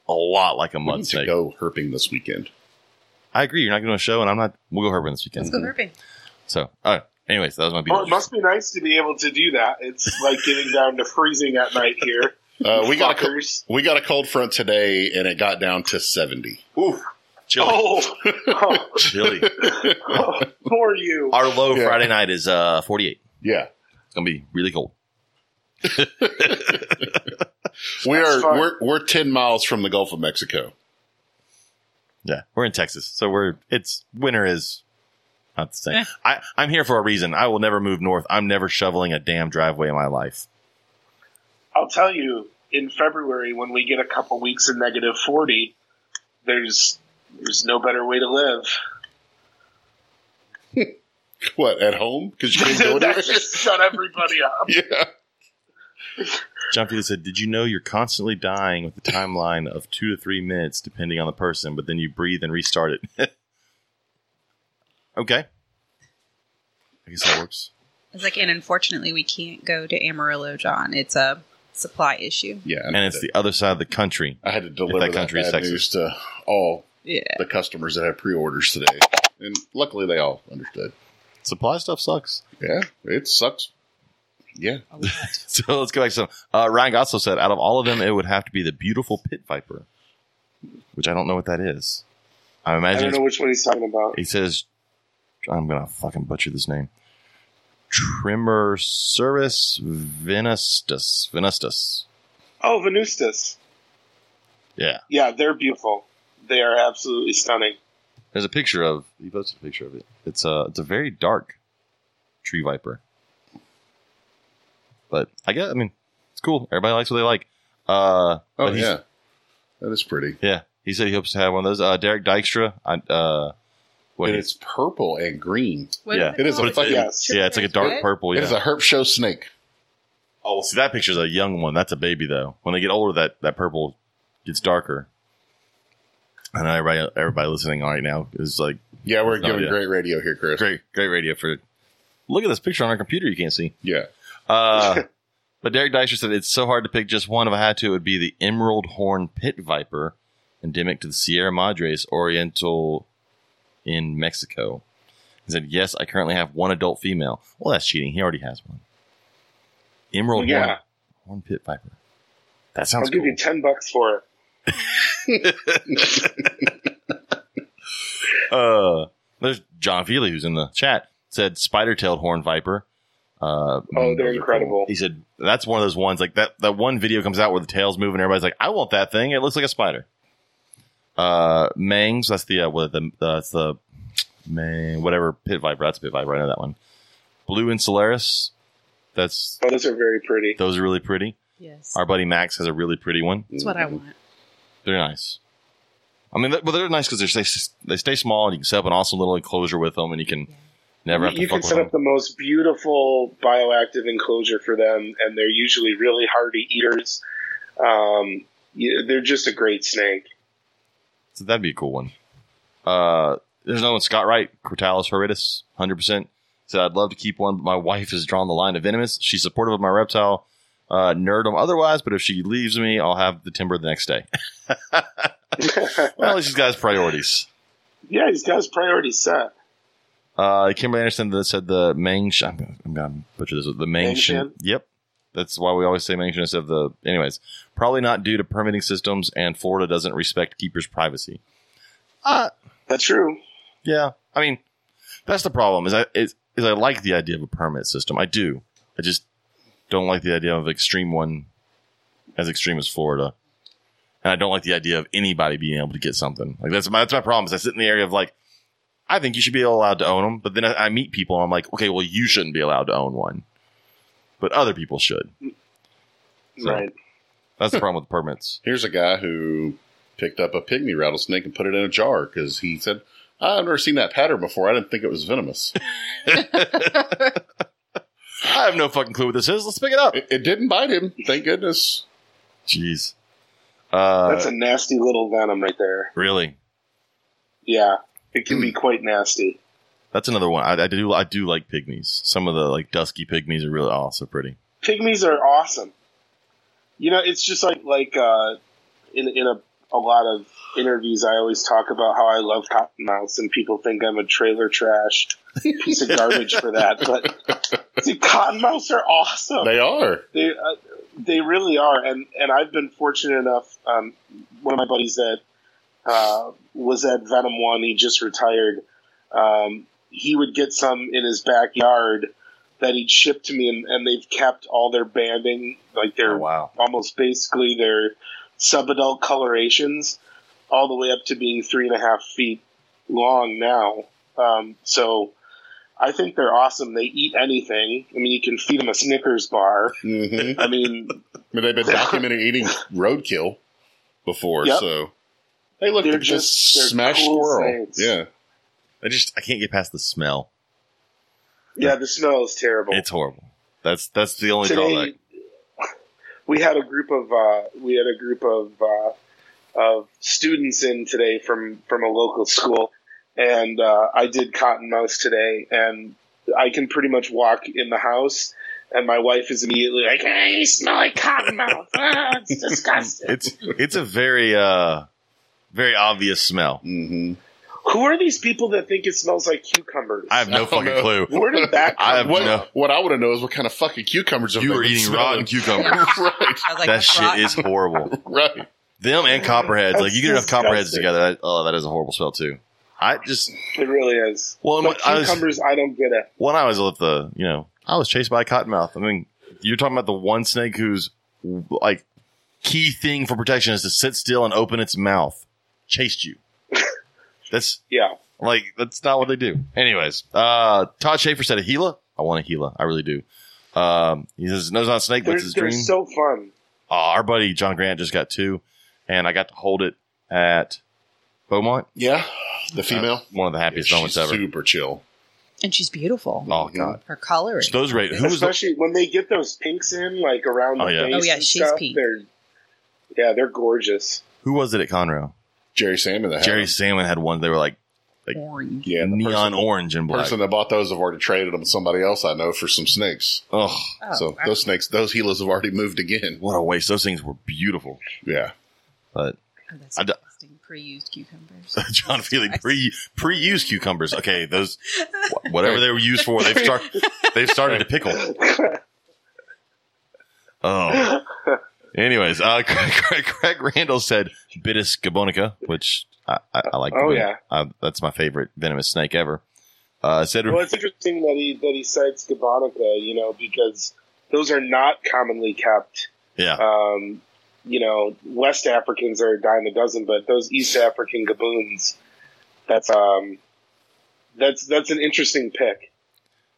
a lot like a we mud need to snake. go herping this weekend. I agree. You're not going to a show, and I'm not. We'll go herping this weekend. Let's go herping. So, all right. Anyways, that was my Well, it must be nice to be able to do that. It's like getting down to freezing at night here. Uh, we got a we got a cold front today, and it got down to seventy. Ooh, chilly, Oh, oh, chilly. oh, poor you. Our low Yeah. Friday night is uh 48. Yeah, It's gonna be really cold. we That's are fine. we're we're ten miles from the Gulf of Mexico. Yeah, we're in Texas, so we're it's winter is not the same. Eh. I I'm here for a reason. I will never move north. I'm never shoveling a damn driveway in my life. I'll tell you, in February when we get a couple weeks of negative forty, there's there's no better way to live. What at home? Because you can't go that anywhere. just shut everybody up. yeah. John Felix said, "Did you know you're constantly dying with a timeline of two to three minutes, depending on the person, but then you breathe and restart it." okay, I guess that works. It's like, and unfortunately, we can't go to Amarillo, John. It's a supply issue. Yeah. And it's the other side of the country. I had to deliver that that, country is bad news to all Yeah. the customers that have pre-orders today, and luckily they all understood. Supply stuff sucks. Yeah, it sucks. Yeah, So let's go back to some. Uh, Ryan Goslow said, out of all of them, it would have to be the beautiful pit viper, which I don't know what that is. I I imagine don't know which one he's talking about. He says, I'm going to fucking butcher this name. Trimeresurus venustus. Venustus. Oh, Venustus. Yeah. Yeah, they're beautiful. They are absolutely stunning. There's a picture of, he posted a picture of it. It's a, it's a very dark tree viper. But I guess, I mean, it's cool. Everybody likes what they like. Uh, oh yeah, that is pretty. Yeah. He said he hopes to have one of those. Uh, Derek Dykstra, I, uh, what and it's purple and green. What Yeah. It is a called? fucking- Yes. yeah, it's like a dark What? purple. It Yeah. is a herp show snake. Oh, well, see, that picture's a young one. That's a baby, though. When they get older, that, that purple gets darker. I know everybody, everybody listening right now is like, Yeah, we're giving great radio here, Chris. great, great radio for. Look at this picture on our computer. You can't see. Yeah, Uh, but Derek Dyser said it's so hard to pick just one. If I had to, it would be the emerald horn pit viper, endemic to the Sierra Madres Oriental in Mexico. He said, "Yes, I currently have one adult female. Well, that's cheating. He already has one. Emerald Yeah. horn, horn pit viper. That sounds. I'll sounds give cool. you ten bucks for it. Uh, there's John Feely who's in the chat said spider-tailed horn viper. Uh, Oh, they're those are incredible. He said that's one of those ones like that. That one video comes out where the tail's moving. Everybody's like, "I want that thing. It looks like a spider." Uh, Mangs. That's the uh, what the that's the man whatever pit viper. That's a pit viper. I know that one. Blue insularis. That's Oh, those are very pretty. those are really pretty. Yes. Our buddy Max has a really pretty one. That's what I want. They're nice. I mean, they're, well, they're nice because they stay, they stay small and you can set up an awesome little enclosure with them, and you can never have to you fuck can with set them. up the most beautiful bioactive enclosure for them, and they're usually really hardy eaters. Um, yeah, they're just a great snake. So that'd be a cool one. Uh, there's another one, Scott Wright, Crotalus horridus, 100%. Said, I'd love to keep one, but my wife has drawn the line to venomous. She's supportive of my reptile uh, nerdom otherwise, but if she leaves me, I'll have the timber the next day. Well, at least she's got his priorities. yeah, he's got his priorities set. Uh, Kimberly Anderson that said the Meng. I'm, I'm gonna butcher this. The Meng. Mengshin? Yep, that's why we always say Mengshin instead of the. Anyways, probably not due to permitting systems, and Florida doesn't respect keepers' privacy. Uh, That's true. yeah. I mean, that's the problem. Is I is, is I like the idea of a permit system. I do. I just don't like the idea of extreme one as extreme as Florida. And I don't like the idea of anybody being able to get something. Like that's my that's my problem. Is I sit in the area of like, I think you should be allowed to own them, but then I, I meet people and I'm like, okay, well you shouldn't be allowed to own one, but other people should. So- Right. That's the problem with the permits. here's a guy who picked up a pygmy rattlesnake and put it in a jar because he said, "I've never seen that pattern before. I didn't think it was venomous." I have no fucking clue what this is. Let's pick it up. it, it didn't bite him, thank goodness. Jeez. Uh, That's a nasty little venom right there. really? Yeah, it can be quite nasty. That's another one. I, I do. I do like pygmies. Some of the like dusky pygmies are really also pretty. Pygmies are awesome. You know, it's just like like uh, in in a a lot of interviews, I always talk about how I love cottonmouths, and people think I'm a trailer trash piece of garbage for that. But see, cottonmouths are awesome. They are. They uh, they really are, and and I've been fortunate enough. Um, one of my buddies that uh, was at Venom One, he just retired. Um, he would get some in his backyard that he'd ship to me, and, and they've kept all their banding, like their Oh, wow. almost basically their subadult colorations, all the way up to being three and a half feet long now. Um, so I think they're awesome. They eat anything. I mean, you can feed them a Snickers bar. hmm I mean, I mean, they've been documenting eating roadkill before, Yep. so hey, look, They're they're just just- they're smashed cool squirrel. snakes. Yeah, I just I can't get past the smell. yeah, the smell is terrible. It's horrible. That's that's the only today drawback. we had a group of uh, we had a group of uh, of students in today from from a local school, and uh, I did cottonmouth today, and I can pretty much walk in the house. And my wife is immediately like, hey, you smell like cottonmouth. Ah, it's disgusting. It's it's a very uh very obvious smell. hmm Who are these people that think it smells like cucumbers? I have no I fucking know. clue. Where did that come I have? What, no- what I want to know is what kind of fucking cucumbers have You they were eating rotten cucumbers. right, I was like, that shit rotten. is horrible. right. Them and copperheads. Like you get enough That's copperheads together. That, oh, that is a horrible spell too. I just It really is. well, But when I was cucumbers, I don't get it. when I was with the you know I was chased by a cottonmouth. I mean, you're talking about the one snake whose like key thing for protection is to sit still and open its mouth. Chased you. That's Yeah. Like that's not what they do. Anyways, uh, Todd Schaefer said a Gila. I want a Gila. I really do. Um, he says no, it's not a snake, but They're, it's his they're dream. so fun. uh, our buddy John Grant just got two, and I got to hold it at Beaumont. Yeah, the female. One of the happiest moments ever. super chill. and she's beautiful. Oh god, mm-hmm. Her coloring. So those rate. Who was the, Especially when they get those pinks in, like around oh, the Oh, yeah. face Oh, yeah, and she's stuff, pink. They're, yeah, they're gorgeous. who was it at Conroe? Jerry Salmon. That Jerry had them. Salmon had one. They were like like Orange. Yeah, neon person, orange and black. person that bought those have already traded them to somebody else I know for some snakes. Oh, Oh, so I- those snakes, those Gilas have already moved again. what a waste! Those things were beautiful, Yeah, but oh, that's I d- Pre-used cucumbers. John Feely pre pre used cucumbers. Okay, those whatever they were used for, they've start they've started to pickle. Oh. Anyways, uh, Craig, Craig, Craig Randall said Bitis gabonica, which I, I, I like. Oh, win- yeah. uh, that's my favorite venomous snake ever. Uh, said well, it's interesting that he that he cites Gabonica, you know, because those are not commonly kept. yeah, Um, you know, West Africans are a dime a dozen, but those East African gaboons, that's um, that's that's an interesting pick.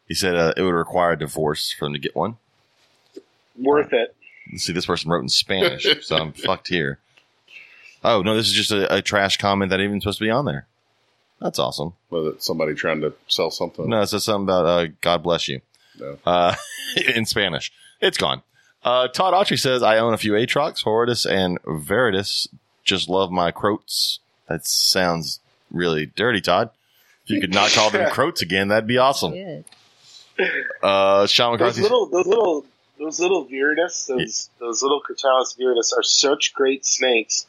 he said uh, it would require a divorce for them to get one. Worth it. Let's see, this person wrote in Spanish, so I'm fucked here. Oh no, this is just a, a trash comment that even supposed to be on there. That's awesome. was it somebody trying to sell something? No, it says something about uh, God bless you No. uh, in Spanish. It's gone. Uh, Todd Autry says, I own a few Atrox, Horridus, and Viridis. Just love my croats. That sounds really dirty, Todd. If you could not call them croats again, that'd be awesome. Good. Uh, Sean Those McCarthy. little, those little, those little viridis, those those little Crotalus viridis are such great snakes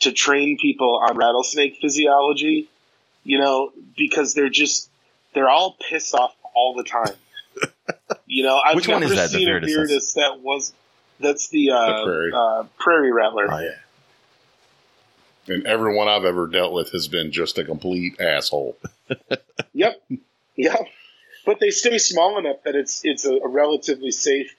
to train people on rattlesnake physiology. You know, because they're just they're all pissed off all the time. You know, I've Which one never is that, the seen a viridis? viridis that was that's the, uh, The prairie. Uh, prairie rattler. Oh, yeah. And everyone I've ever dealt with has been just a complete asshole. Yep, yep. But they stay small enough that it's it's a, a relatively safe,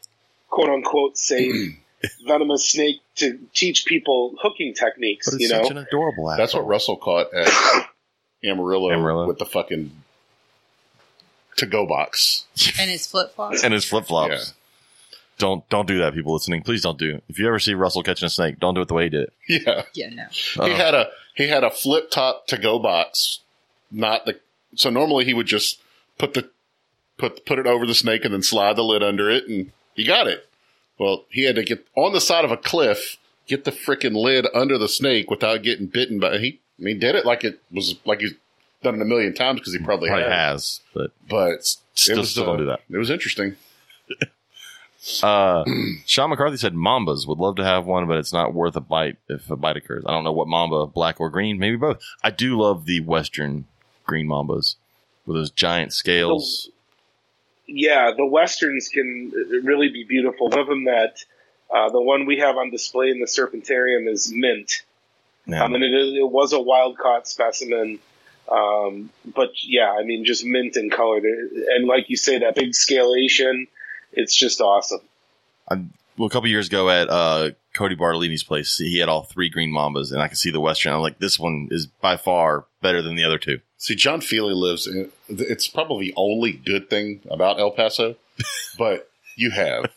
quote unquote, safe venomous snake to teach people hooking techniques. But it's you know, such an adorable asshole. That's what Russell caught at Amarillo, Amarillo. with the fucking to go box. And his flip flops. and his flip flops. Don't don't do that, people listening. Please don't do. If you ever see Russell catching a snake, don't do it the way he did it. Yeah, yeah, no. Oh. he uh-huh. had a he had a flip top to go box, not the. So normally he would just put the put put it over the snake and then slide the lid under it, and he got it. Well, he had to get on the side of a cliff, get the freaking lid under the snake without getting bitten. But he, I mean, did it like it was like he's done it a million times because he probably, Probably had. has, but But still, it was still uh, don't do that. It was interesting. Uh, Sean McCarthy said Mambas would love to have one, but it's not worth a bite if a bite occurs. I don't know what Mamba, black or green, maybe both. I do love the Western green Mambas with those giant scales. yeah, the westerns can really be beautiful. One of them that uh, the one we have on display in the Serpentarium is mint. Yeah. I mean, it, is, it was a wild caught specimen. Um, but yeah, I mean, just mint in color. And like you say, that big scalation, it's just awesome. well, a couple years ago at uh, Cody Bartolini's place, he had all three green Mambas, and I could see the Western. I'm like, this one is by far better than the other two. See, John Feely lives in. It's probably the only good thing about El Paso, but you have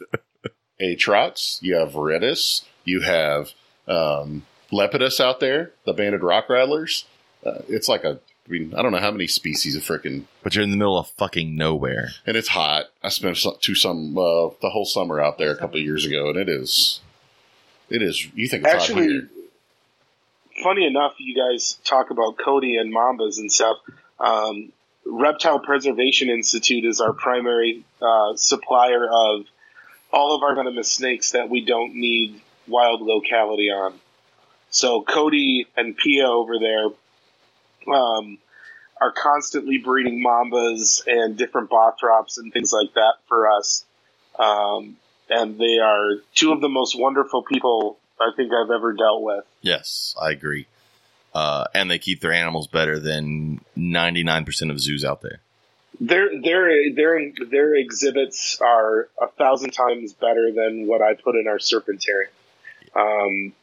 Atrox, you have Viridis, you have um, Lepidus out there, the banded rock rattlers. Uh, it's like a. I mean, I don't know how many species of freaking, But you're in the middle of fucking nowhere. and it's hot. I spent two some uh, the whole summer out there a couple of years ago, and it is, it is. You think it's hot Actually, here? funny enough, you guys talk about Cody and Mambas and stuff. Um, Reptile Preservation Institute is our primary uh, supplier of all of our venomous snakes that we don't need wild locality on. So Cody and Pia over there um, are constantly breeding mambas and different bothrops and things like that for us. Um, and they are two of the most wonderful people I think I've ever dealt with. Yes, I agree. Uh, and they keep their animals better than 99% of zoos out there. Their their their their exhibits are a thousand times better than what I put in our serpentarium. Um,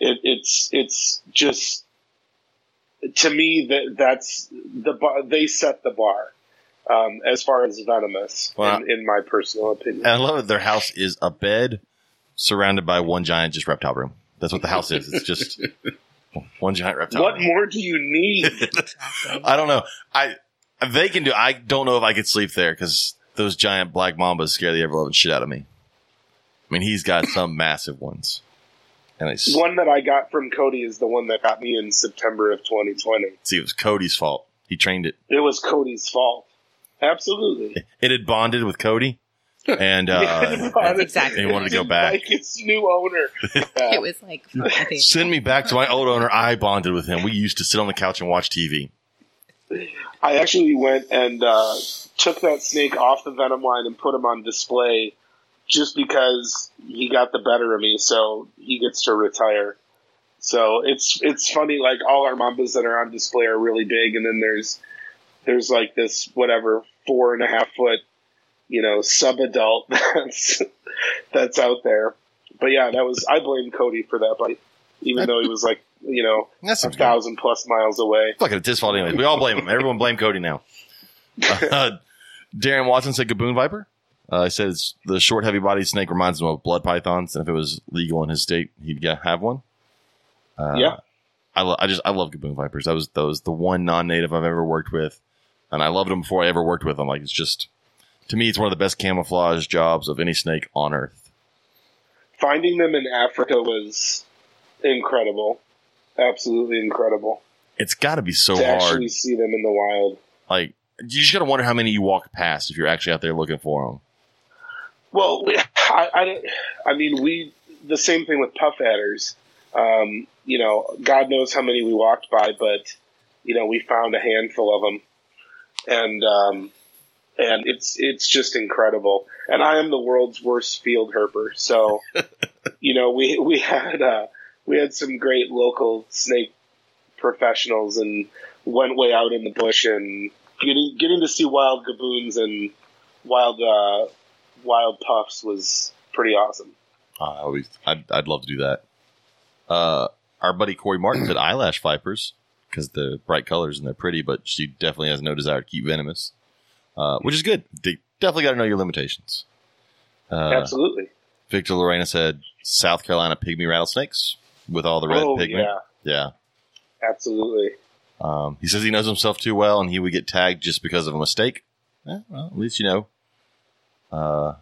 it, it's it's just to me that that's the bar, they set the bar um, as far as venomous in, in my personal opinion. And I love that their house is a bed surrounded by one giant just reptile room. That's what the house is. It's just one giant reptile what room. more do you need? I don't know. I they can do. I don't know if I could sleep there because those giant black mambas scare the ever loving shit out of me. I mean, he's got some massive ones, and I s- one that I got from Cody is the one that got me in September of 2020. see it was Cody's fault. He trained it. It was Cody's fault. Absolutely. It had bonded with Cody, and uh, Honestly, Exactly. He wanted to go back. Like its new owner. Yeah. It was like, send me back to my old owner. I bonded with him. We used to sit on the couch and watch TV. I actually went and uh, took that snake off the venom line and put him on display just because he got the better of me, so he gets to retire. So it's it's funny, like all our mambas that are on display are really big, and then there's there's like this whatever four and a half foot, you know, sub adult that's that's out there. But yeah, that was I blame Cody for that bite, even though he was like you know That's a thousand plus miles away. Fuck it, it's his fault anyways. We all blame him. Everyone blame Cody now. Uh, Darren Watson said Gaboon Viper. Uh, said says the short, heavy bodied snake reminds him of blood pythons, and if it was legal in his state, he'd get, have one. Uh, Yeah. I, lo- I just I love Gaboon Vipers. That was that was the one non-native I've ever worked with, and I loved them before I ever worked with them. Like it's just to me, it's one of the best camouflage jobs of any snake on earth. finding them in Africa was incredible, absolutely incredible. It's got to be so to hard. actually see them in the wild. Like you just gotta wonder how many you walk past if you're actually out there looking for them. Well, I, I, don't- I mean, we the same thing with puff adders. Um, you know, God knows how many we walked by, but you know, we found a handful of them, and um, and it's it's just incredible. And I am the world's worst field herper, so you know, we we had uh, we had some great local snake professionals, and went way out in the bush and getting getting to see wild gaboons and wild uh, wild puffs was pretty awesome. Uh, I always, I'd, I'd love to do that. Uh, our buddy Corey Martin said eyelash vipers because the bright colors and they're pretty, but she definitely has no desire to keep venomous, uh, which is good. De- definitely got to know your limitations. Uh, Absolutely. Victor Lorena said South Carolina pygmy rattlesnakes with all the red oh pigment. yeah, Yeah. absolutely. Um, he says he knows himself too well and he would get tagged just because of a mistake. Eh, well, at least you know. Uh,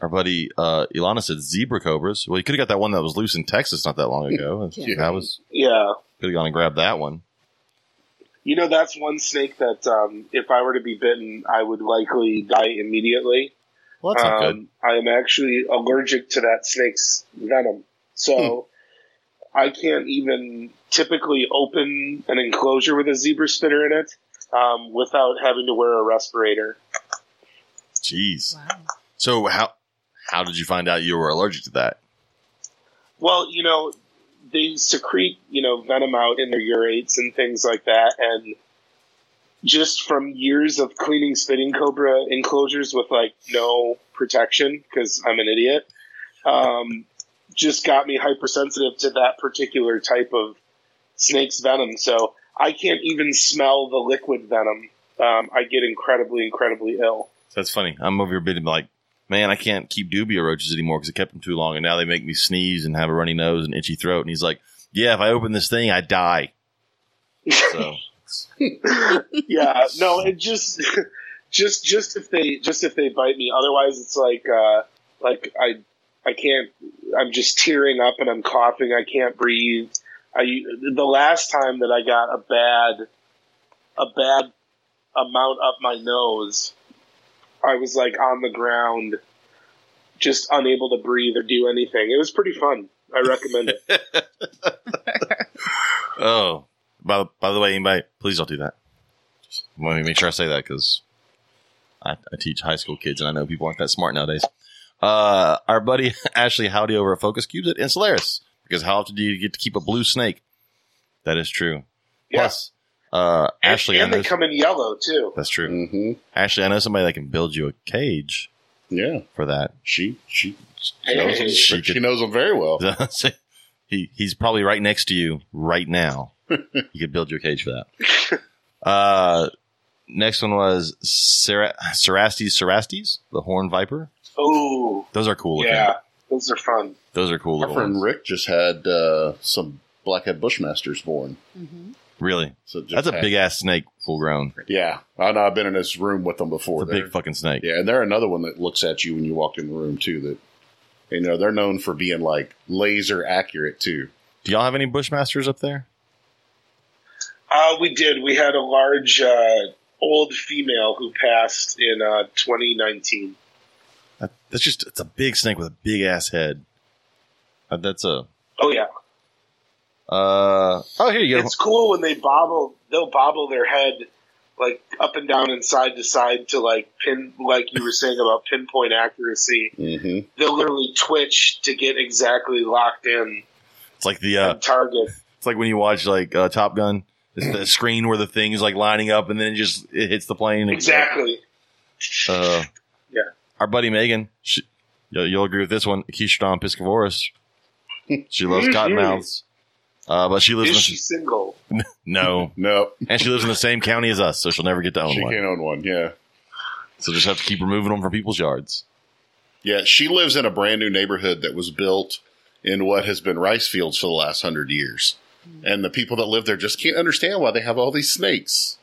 our buddy uh, Ilana said zebra cobras. Well, he could have got that one that was loose in Texas not that long ago. Yeah. That was Yeah. could have gone and grabbed that one. You know, that's one snake that um, if I were to be bitten, I would likely die immediately. Well, that's not good. Um, I am actually allergic to that snake's venom. So I can't even typically open an enclosure with a zebra spitter in it um, without having to wear a respirator. Jeez. wow. So how how did you find out you were allergic to that? Well, you know, they secrete, you know, venom out in their urates and things like that. And just from years of cleaning spitting cobra enclosures with like no protection, because I'm an idiot, um, just got me hypersensitive to that particular type of snake's venom. So I can't even smell the liquid venom. Um, I get incredibly, incredibly ill. That's funny. I'm over here being like, man, I can't keep dubia roaches anymore because I kept them too long, and now they make me sneeze and have a runny nose and itchy throat. And he's like, yeah, if I open this thing, I die. So yeah, no, it just, just, just if they, just if they bite me. Otherwise, it's like, uh, like I, I can't. I'm just tearing up and I'm coughing. I can't breathe. I the last time that I got a bad, a bad amount up my nose, I was like on the ground, just unable to breathe or do anything. It was pretty fun. I recommend it. oh, by by the way, anybody, please don't do that. Just let me make sure I say that because I, I teach high school kids and I know people aren't that smart nowadays. Uh, our buddy Ashley Howdy over at Focus Cubes at Insularis. Because how often do you get to keep a blue snake? That is true. Yeah. Plus, uh, And- Ashley, and, I know, they come in yellow too. that's true. hmm Ashley, I know somebody that can build you a cage Yeah, for that. she she Hey. knows them, She she could- knows them very well. he he's probably right next to you right now. you could build your cage for that. Uh, next one was Sera- Cerastes Cerastes, the horn viper. Oh, Those are cool. Looking. yeah, those are fun. those are cool. Our Little friend ones. Rick just had uh, some blackhead bushmasters born. Mm-hmm. Really, So that's a big ass snake, full grown. Yeah, I know. I've been in this room with them before. It's a They're- big fucking snake. Yeah, and they're another one that looks at you when you walk in the room too. That you know they're known for being like laser accurate too. Do y'all have any bushmasters up there? Uh, we did. We had a large uh, old female who passed in uh, 2019. That, that's just it's a big snake with a big ass head. Uh, that's a Oh yeah, uh oh here you go. it's cool when they bobble. They'll bobble their head like up and down and side to side to like pin, like you were saying about pinpoint accuracy. Mm-hmm. They'll literally twitch to get exactly locked in It's like the uh, target. It's like when you watch like uh, Top Gun. It's the screen where the thing is like lining up, and then it just it hits the plane. Exactly. Uh, Yeah. Our buddy Megan, she, you'll, you'll agree with this one. Agkistrodon piscivorus. She loves cottonmouths, uh, but she lives Is in she the, single? no, no. and she lives in the same county as us, so she'll never get to own she one. She can't own one. Yeah, So just have to keep removing them from people's yards. yeah. She lives in a brand new neighborhood that was built in what has been rice fields for the last hundred years, and the people that live there just can't understand why they have all these snakes.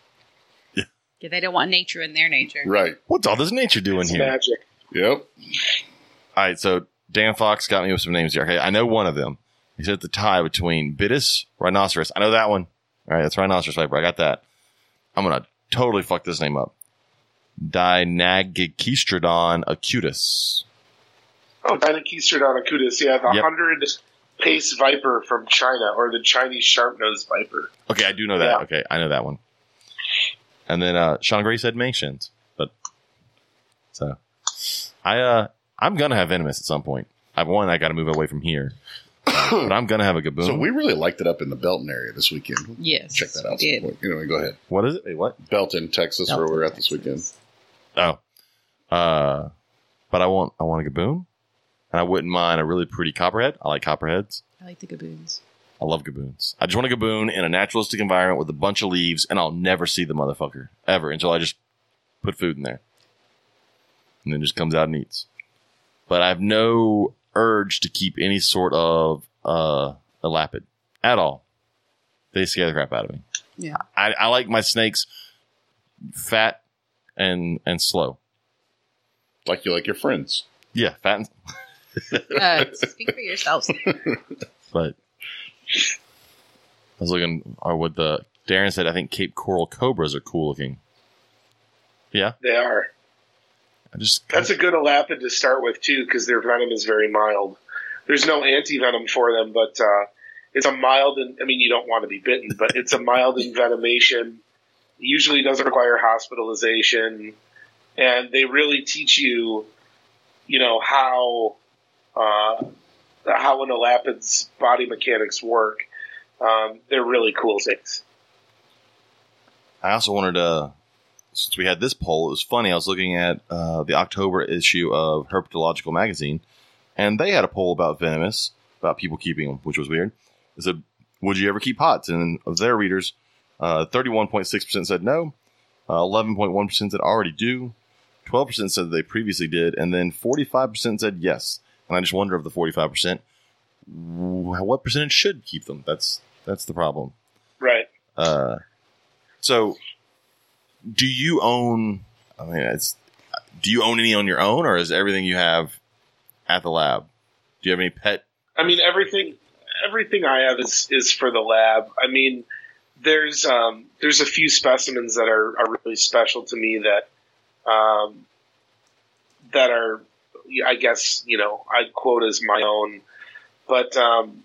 Yeah, they don't want nature in their nature. Right. What's all this nature doing It's here? magic. Yep. All right, so Dan Fox got me with some names here. Okay, I know one of them. He said the tie between Bitis, rhinoceros. I know that one. All right, that's rhinoceros viper. I got that. I'm gonna totally fuck this name up. Dynagikistrodon acutus. Oh, Deinagkistrodon acutus. Yeah, the Yep. 100 pace viper from China, or the Chinese sharp-nosed viper. Okay, I do know that. Yeah. Okay, I know that one. And then uh, Sean Gray said Mangshans, but so I uh I'm gonna have venomous at some point. I've one I got to move away from here, but I'm gonna have a gaboon. So we really liked it up in the Belton area this weekend. Yes. Check that out. we Some did. point. Anyway, go ahead. what is it? Wait, what? Belton, Texas, where we're at this weekend. Oh, uh, but I want I want a gaboon, and I wouldn't mind a really pretty copperhead. I like copperheads. I like the gaboons. I love gaboons. I just want a gaboon in a naturalistic environment with a bunch of leaves, and I'll never see the motherfucker ever until I just put food in there, and then just comes out and eats. But I have no urge to keep any sort of uh, elapid at all. They scare the crap out of me. Yeah. I, I like my snakes fat and and slow. Like you like your friends. Yeah, fat and Uh, speak for yourselves. but I was looking or what the Darren said I think Cape Coral Cobras are cool looking. Yeah. They are. I just That's a good elapid to start with too, because their venom is very mild. There's no anti venom for them, but uh, it's a mild. And I mean, you don't want to be bitten, but it's a mild envenomation. Usually doesn't require hospitalization, and they really teach you, you know, how uh, how an elapid's body mechanics work. Um, they're really cool things. I also wanted to since we had this poll, it was funny. I was looking at uh, the October issue of Herpetological magazine, and they had a poll about venomous, about people keeping them, which was weird. It said, "Would you ever keep hots?" And of their readers, Uh, 31.6% said no. Uh, 11.1% said already do. 12% said they previously did. And then 45% said yes. And I just wonder of the 45%, what percentage should keep them? That's that's the problem. Right. Uh, so, do you own? I mean, it's do you own any on your own, or is everything you have at the lab? Do you have any pet? I mean, everything everything I have is is for the lab. I mean, there's um, there's a few specimens that are, are really special to me that um, that are, I guess, you know, I'd quote as my own. But um,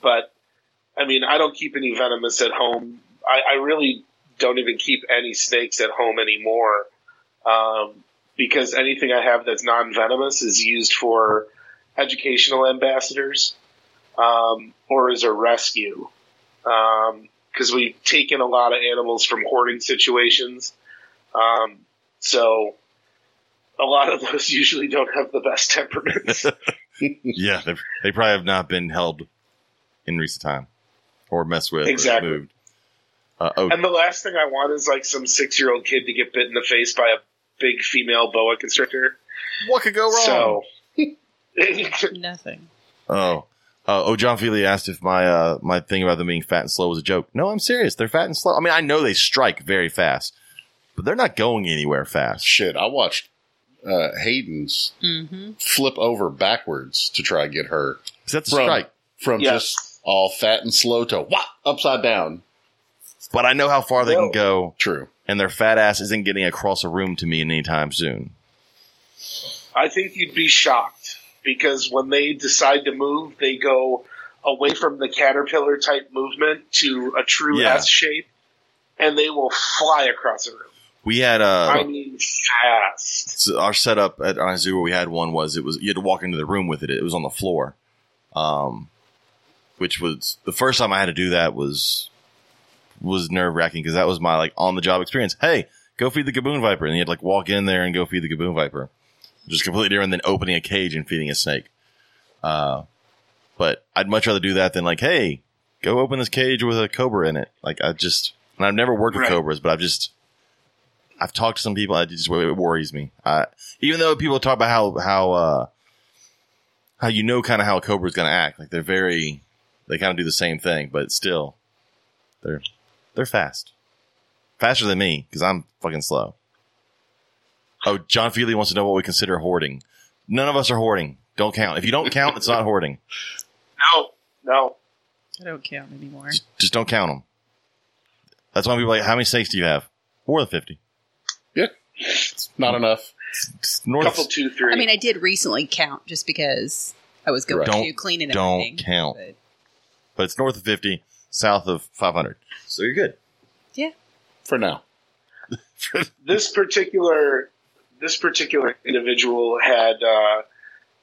but I mean, I don't keep any venomous at home. I, I really don't even keep any snakes at home anymore. Um, because anything I have that's non venomous is used for educational ambassadors um, or as a rescue. Because we've taken a lot of animals from hoarding situations. Um, so a lot of those usually don't have the best temperaments. yeah, they they probably have not been held in recent time or messed with Exactly. or moved. Uh, oh, and the last thing I want is like some six year old kid to get bit in the face by a big female boa constrictor. what could go wrong? So Nothing. Oh, uh, oh, John Feely asked if my uh, my thing about them being fat and slow was a joke. No, I'm serious. They're fat and slow. I mean, I know they strike very fast, but they're not going anywhere fast. Shit, I watched uh, Hayden's Mm-hmm. flip over backwards to try and get her 'Cause that's a From- strike. from Yes. just all fat and slow to whop upside down. But I know how far they Well- can go, True. and their fat ass isn't getting across a room to me anytime soon. I think you'd be shocked because when they decide to move, they go away from the caterpillar type movement to a true Yeah. S shape, and they will fly across a room. We had uh, I mean, fast. so our setup at zoo where we had one was it was you had to walk into the room with it. It was on the floor, um, which was the first time I had to do that was was nerve wracking because that was my like on the job experience. Hey, go feed the gaboon viper, and you had to like walk in there and go feed the gaboon viper, which is completely different than opening a cage and feeding a snake. Uh, but I'd much rather do that than like, hey, go open this cage with a cobra in it. Like I just, and I've never worked with Right. cobras, but I've just I've talked to some people. It just it worries me. Uh, even though people talk about how how uh, how you know kind of how a cobra is going to act, like they're very they kind of do the same thing, but still they're they're fast, faster than me because I'm fucking slow. Oh, John Feely wants to know what we consider hoarding. None of us are hoarding. Don't count. If you don't count, it's not hoarding. No, no. I don't count anymore. Just, just don't count them. That's why people are like, how many snakes do you have? More than fifty. Yeah. It's Not mm. enough. It's North. Couple, two, three. I mean, I did recently count just because I was going Don't- to clean and don't everything. count. but- but it's north of 50, south of 500. So you're good. yeah. For now. this particular this particular individual had uh,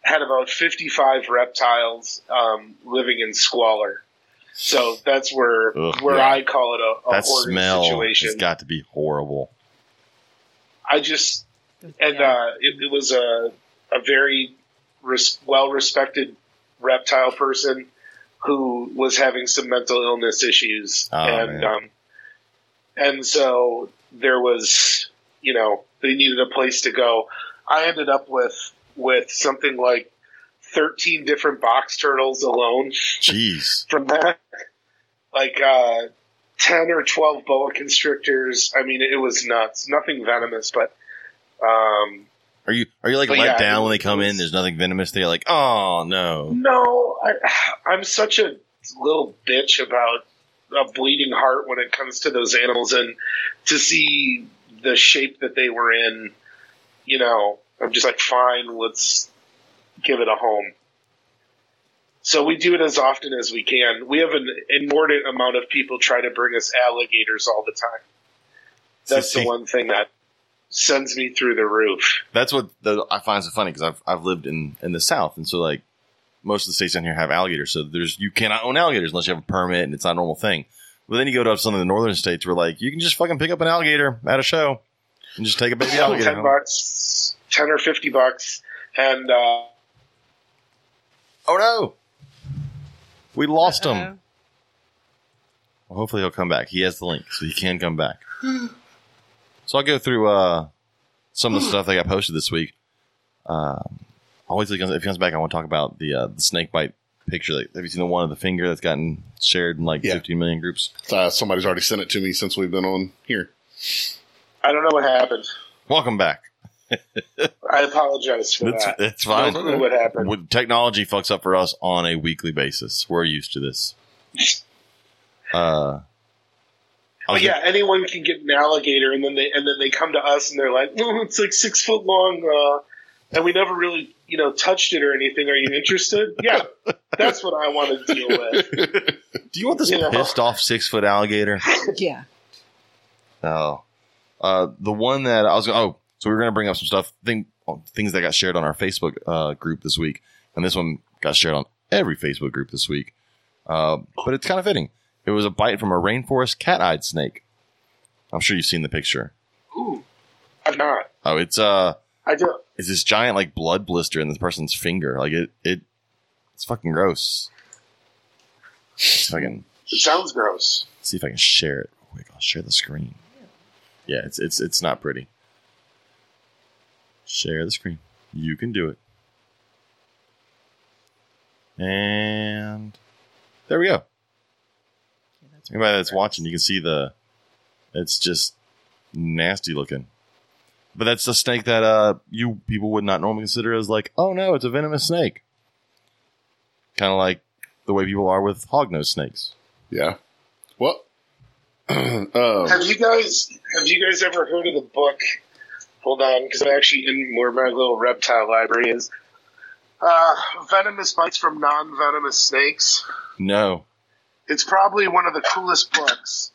had about 55 reptiles um, living in squalor. So that's where Ugh, where yeah. I call it a, a that smell situation. has got to be horrible. I just and uh, it, it was a a very res- well respected reptile person who was having some mental illness issues, Oh, and um, and so there was you know they needed a place to go. I ended up with with something like thirteen different box turtles alone Jeez. from that, like uh, ten or twelve boa constrictors. I mean, it was nuts. Nothing venomous, but um, Are you are you like But let yeah, down when they come in? There's nothing venomous there. Like, oh no. no, I, I'm such a little bitch about a bleeding heart when it comes to those animals, and to see the shape that they were in, you know, I'm just like, fine, let's give it a home. So we do it as often as we can. We have an inordinate amount of people try to bring us alligators all the time. That's the one thing that sends me through the roof. That's what the, I find so funny because I've I've lived in in the south, and so like most of the states down here have alligators. So there's you cannot own alligators unless you have a permit, and it's not a normal thing. But then you go to some of the northern states where like you can just fucking pick up an alligator at a show and just take a baby alligator. ten home. bucks, ten or fifty bucks, and uh, Oh no, we lost Uh-oh. him. Well, hopefully he'll come back. He has the link, so he can come back. so I'll go through uh, some of the stuff that got posted this week. Um, always, if he comes back, I want to talk about the uh, the snake bite picture. Like, have you seen the one of the finger that's gotten shared in like Yeah. 15 million groups? Uh, somebody's already sent it to me since we've been on here. I don't know what happened. Welcome back. I apologize for It's, that. it's I fine. don't know what happened. When technology fucks up for us on a weekly basis. We're used to this. Uh, I But was yeah, anyone can get an alligator, and then they and then they come to us and they're like, "Oh, it's like six foot long, uh, and we never really, you know, touched it or anything. Are you interested? Yeah, that's what I want to deal with. do you want this You know. pissed off six foot alligator? Yeah. Oh, uh, the one that I was oh, so we were gonna bring up some stuff thing things that got shared on our Facebook uh, group this week, and this one got shared on every Facebook group this week. Uh, but it's kind of fitting. It was a bite from a rainforest cat-eyed snake. I'm sure you've seen the picture. Ooh, I'm not. Oh, it's uh, I don't. it's this giant like blood blister in this person's finger. Like it, it, it's fucking gross. See if I can It sounds gross. see if I can share it. real quick. I'll share the screen. Yeah, it's it's it's not pretty. Share the screen. You can do it. And there we go. Anybody that's watching, you can see the. It's just nasty looking. But that's the snake that uh you people would not normally consider as like, oh no, it's a venomous snake. Kind of like the way people are with hognose snakes. Yeah. Well, um, Have you guys have you guys ever heard of the book? Hold on, because I'm actually in where my little reptile library is. Uh, venomous bites from non-venomous snakes. No. It's probably one of the coolest books.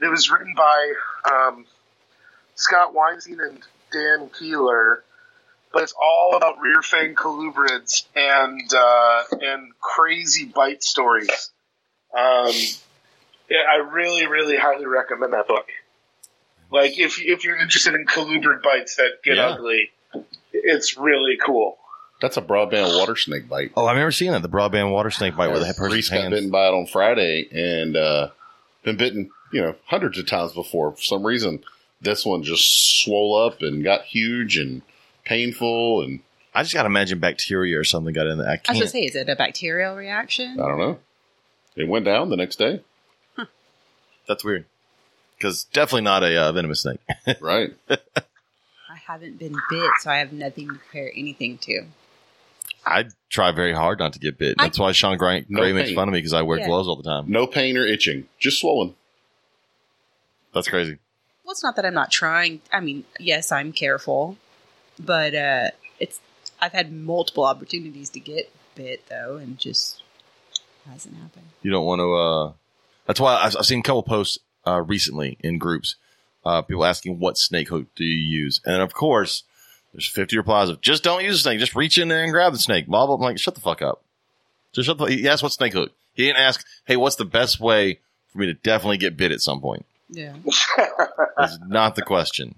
It was written by um, Scott Weinstein and Dan Keyler, but it's all about rear fang colubrids and uh, and crazy bite stories. Um, yeah, I really, really highly recommend that book. Like, if if you're interested in colubrid bites that get Yeah. ugly, it's really cool. That's a broadband water snake bite. Oh, I've never seen that. The broadband water snake bite where the person's Reese got hands. bitten by it on Friday and uh, been bitten, you know, hundreds of times before. For some reason, this one just swole up and got huge and painful, and I just got to imagine bacteria or something got in there. I I was gonna say, is it a bacterial reaction? I don't know. It went down the next day, That's weird. Because definitely not a uh, venomous snake. right? I haven't been bit, so I have nothing to compare anything to. I try very hard not to get bit. I- That's why Sean Gray, No Gray makes pain. fun of me because I wear Yeah. gloves all the time. No pain or itching, just swollen. That's crazy. Well, it's not that I'm not trying. I mean, yes, I'm careful, but uh, it's I've had multiple opportunities to get bit though, and just hasn't happened. You don't want to. Uh, that's why I've, I've seen a couple posts uh, recently in groups. Uh, people asking what snake hook do you use, and of course, there's 50 replies of just don't use a snake, just reach in there and grab the snake. Blah blah. I'm like, shut the fuck up. Just shut the. He asked what snake hook. He didn't ask, hey, what's the best way for me to definitely get bit at some point. Yeah, That's not the question.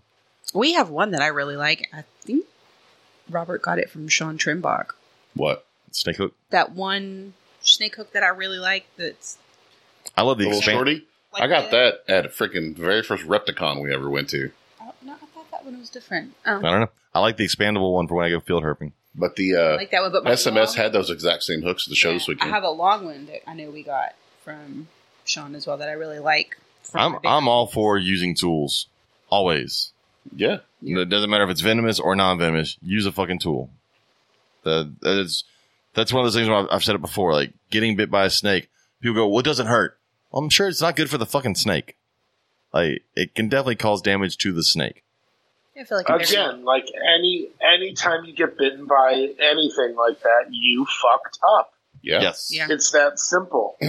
we have one that I really like. I think Robert got it from Sean Trimbach. What? Snake hook. That one snake hook that I really like. That's I love the The little expand. shorty? like I got that at a freaking very first Repticon we ever went to. Oh, no, I thought that one was different. Oh, I don't know. I like the expandable one for when I go field herping. But the uh, like that one. But my SMS long- had those exact same hooks at the show Yeah, this I have a long one that I know we got from Sean as well that I really like. I'm I'm all for using tools, always. yeah. It doesn't matter if it's venomous or non-venomous. Use a fucking tool. The that's that's one of those things where I've, I've said it before. Like getting bit by a snake, people go, "Well, it doesn't hurt." Well, I'm sure it's not good for the fucking snake. Like it can definitely cause damage to the snake. I feel like if everyone- Again, like any anytime you get bitten by anything like that, you fucked up. Yeah. Yes. Yeah. It's that simple.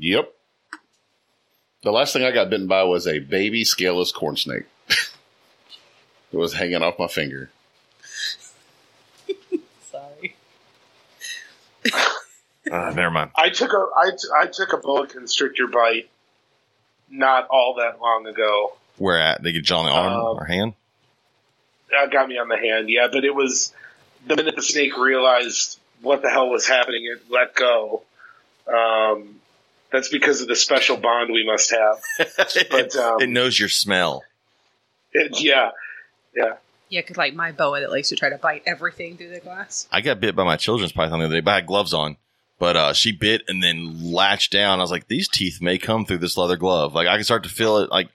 Yep. The last thing I got bitten by was a baby scaleless corn snake. it was hanging off my finger. Sorry. Uh, never mind. I took a I, t- I took a boa constrictor bite not all that long ago. Where at? They get you on the arm Um, or hand? That got me on the hand, yeah. But it was the minute the snake realized what the hell was happening, it let go. Um, That's because of the special bond we must have. it, um, it knows your smell. It, yeah, yeah. Yeah, because like my boa that likes to try to bite everything through the glass. I got bit by my children's python the other day, but I had gloves on. But uh, she bit and then latched down. I was like, these teeth may come through this leather glove. Like I could start to feel it. Like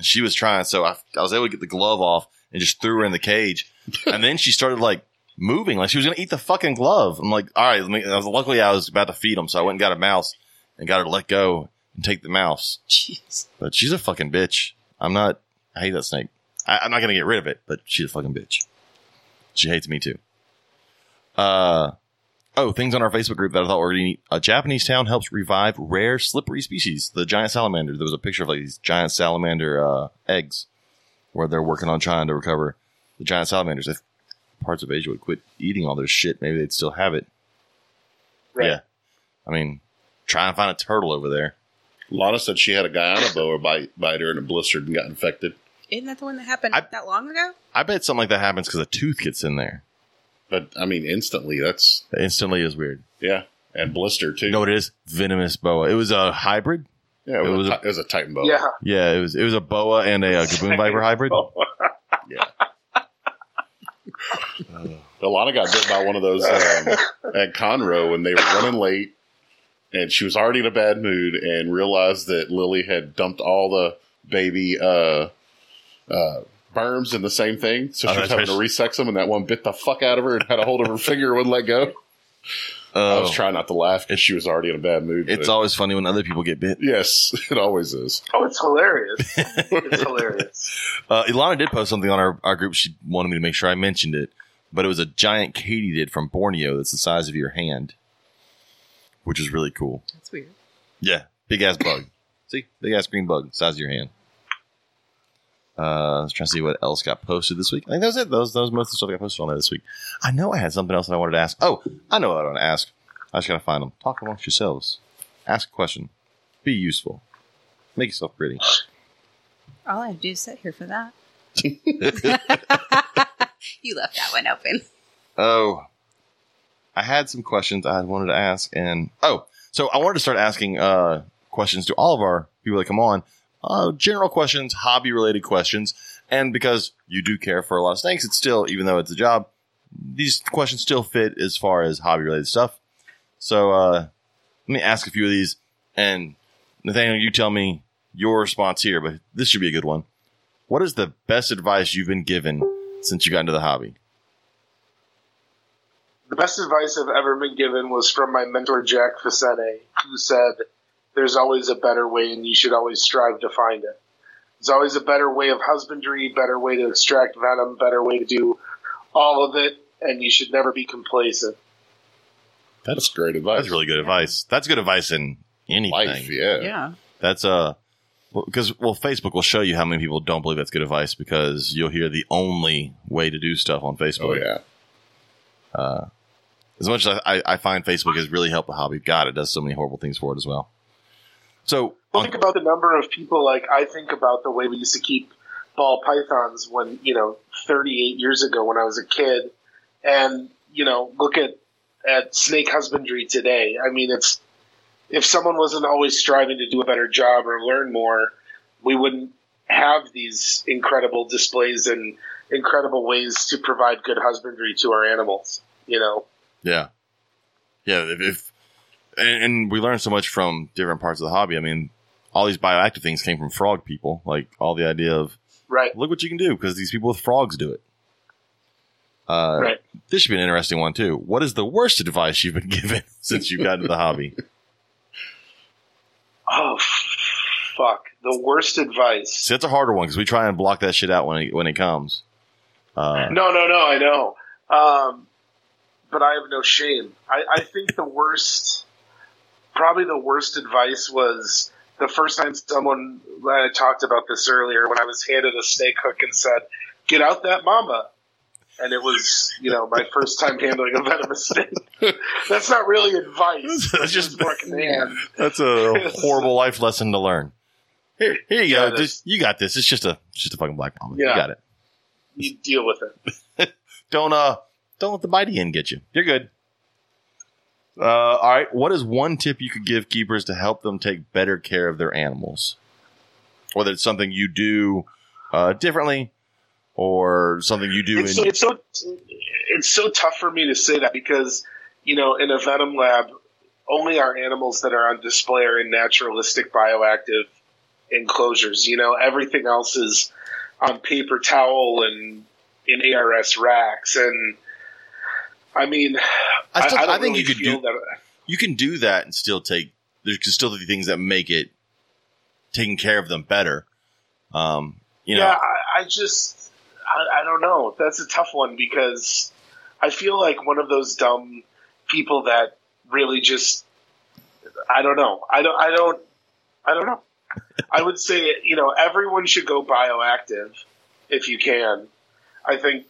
she was trying, so I, I was able to get the glove off and just threw her in the cage. and then she started like moving, like she was gonna eat the fucking glove. I'm like, all right. Let me, I was, luckily, I was about to feed him, so I went and got a mouse and got her to let go and take the mouse. Jeez. But she's a fucking bitch. I'm not. I hate that snake. I, I'm not gonna get rid of it, but she's a fucking bitch. She hates me too. Uh oh, things on our Facebook group that I thought were neat. A Japanese town helps revive rare slippery species, the giant salamander. There was a picture of like these giant salamander uh, eggs, where they're working on trying to recover the giant salamanders. If parts of Asia would quit eating all their shit, maybe they'd still have it. Right. Yeah, I mean, try and find a turtle over there. Lana said she had a guyana boa bite, bite her and it blistered and got infected. Isn't that the one that happened I- that long ago? I bet something like that happens because a tooth gets in there. But I mean, instantly, that's Instantly is weird. yeah, and blister too. You know it is? Venomous boa. It was a hybrid. Yeah, it it was, was a, a- it was a Titan boa. Yeah. Yeah, it was it was a boa and a, uh gaboon viper hybrid. yeah. Alana got bit by one of those um, at Conroe when they were running late, and she was already in a bad mood and realized that Lily had dumped all the baby uh, uh, berms in the same thing, so Oh, she was that's having to right. resex them, and that one bit the fuck out of her and had a hold of her finger and wouldn't let go. I Oh, was trying not to laugh because she was already in a bad mood. it's always funny when other people get bit. yes, it always is. Oh, it's hilarious. it's hilarious. Uh, Ilana did post something on our, our group. She wanted me to make sure I mentioned it, but it was a giant katydid from Borneo that's the size of your hand, which is really cool. That's weird. Yeah, big ass bug. See, big ass green bug, size of your hand. Uh, I was trying to see what else got posted this week. I think that was it. Those those most of the stuff got posted on there this week. I know I had something else that I wanted to ask. Oh, I know what I want to ask. I just gotta find them. Talk amongst yourselves. Ask a question. Be useful. Make yourself pretty. All I have to do is sit here for that. you left that one open. Oh, I had some questions I wanted to ask, and oh, so I wanted to start asking uh, questions to all of our people that come on. Uh, general questions, hobby related questions, and because you do care for a lot of snakes, it's still, even though it's a job, these questions still fit as far as hobby related stuff. So uh, let me ask a few of these, and Nathaniel, you tell me your response here, but this should be a good one. What is the best advice you've been given since you got into the hobby? The best advice I've ever been given was from my mentor, Jack Facente, who said, There's always a better way, and you should always strive to find it. There's always a better way of husbandry, better way to extract venom, better way to do all of it, and you should never be complacent. That's great advice. That's really good advice. That's good advice in anything. Life, yeah. Yeah. That's uh because well, Facebook will show you how many people don't believe that's good advice because you'll hear the only way to do stuff on Facebook. Oh yeah. Uh, As much as I, I find Facebook has really helped the hobby, God, it does so many horrible things for it as well. So Well, think about the number of people, like, I think about the way we used to keep ball pythons when, you know, 38 years ago when I was a kid. And, you know, look at, at snake husbandry today. I mean, it's, if someone wasn't always striving to do a better job or learn more, we wouldn't have these incredible displays and incredible ways to provide good husbandry to our animals, you know? yeah, yeah. If, if and, and we learn so much from different parts of the hobby. I mean, all these bioactive things came from frog people. Like all the idea of Right. look what you can do because these people with frogs do it. Uh, Right. This should be an interesting one too. What is the worst advice you've been given since you got into the hobby? Oh, fuck. The worst advice. See, that's a harder one because we try and block that shit out when it when it comes. Uh, No, no, no, I know. Um, but I have no shame. I, I think the worst, probably the worst advice was the first time someone, I talked about this earlier, when I was handed a snake hook and said, get out that mamba. And it was, you know, my first time handling a venomous snake. That's not really advice. That's just- more command. that's a horrible life lesson to learn. Here, here you Yeah, go. This, you got this. It's just a it's just a fucking black mamba. You got it. You deal with it. Don't uh don't let the bitey in get you. You're good. Uh, all right. What is one tip you could give keepers to help them take better care of their animals? Whether it's something you do uh, differently or something you do It's in so, it's so it's so tough for me to say that because you know in a venom lab, only our animals that are on display are in naturalistic bioactive enclosures. You know, everything else is on paper towel and in ARS racks. And I mean, I, still, I, don't think really you could do that. you can do that and still take there's still the things that make it taking care of them better. Um, you know, yeah, I, I just, I, I don't know. That's a tough one because I feel like one of those dumb people that really just, I don't know. I don't, I don't, I don't know. I would say, you know, everyone should go bioactive if you can. I think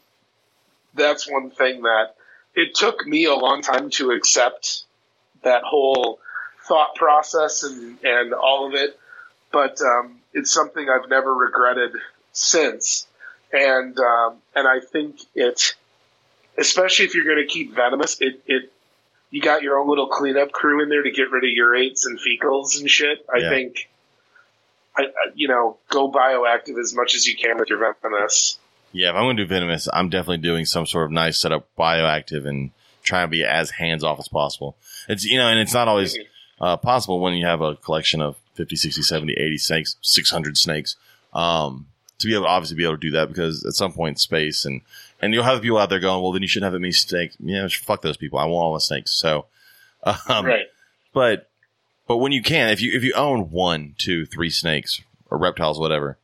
that's one thing that it took me a long time to accept that whole thought process and, and all of it. But um, it's something I've never regretted since. And um, and I think it, especially if you're going to keep venomous, it, it you got your own little cleanup crew in there to get rid of urates and fecals and shit. I Yeah. think, I, I- you know, go bioactive as much as you can with your venomous. Yeah. If I'm going to do venomous, I'm definitely doing some sort of nice setup, bioactive, and trying to be as hands off as possible. It's you know, and it's not always uh, possible when you have a collection of 50, 60, 70, 80 snakes, 600 snakes, um, to be able to obviously be able to do that because at some point space and, and you'll have people out there going, well, then you shouldn't have that many snakes. Yeah, fuck those people. I want all the snakes. So, um, right. but, but when you can, if you, if you own one, two, three snakes or reptiles, whatever,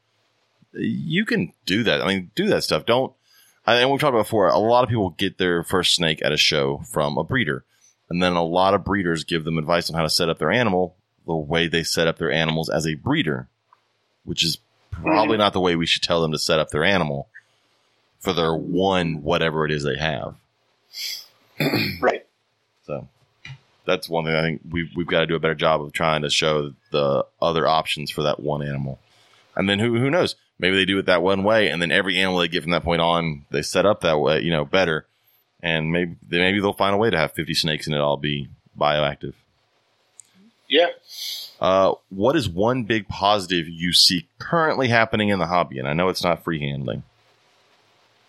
you can do that. I mean, do that stuff. Don't, I, and we've talked about before, a lot of people get their first snake at a show from a breeder. And then a lot of breeders give them advice on how to set up their animal the way they set up their animals as a breeder, which is probably mm-hmm. not the way we should tell them to set up their animal for their one whatever it is they have. Right. So that's one thing I think we've we've got to do a better job of trying to show the other options for that one animal. And then who who knows? Maybe they do it that one way, and then every animal they get from that point on, they set up that way, you know, better. And maybe they, maybe they'll find a way to have fifty snakes and it all be bioactive. Yeah. Uh, what is one big positive you see currently happening in the hobby? And I know it's not free handling.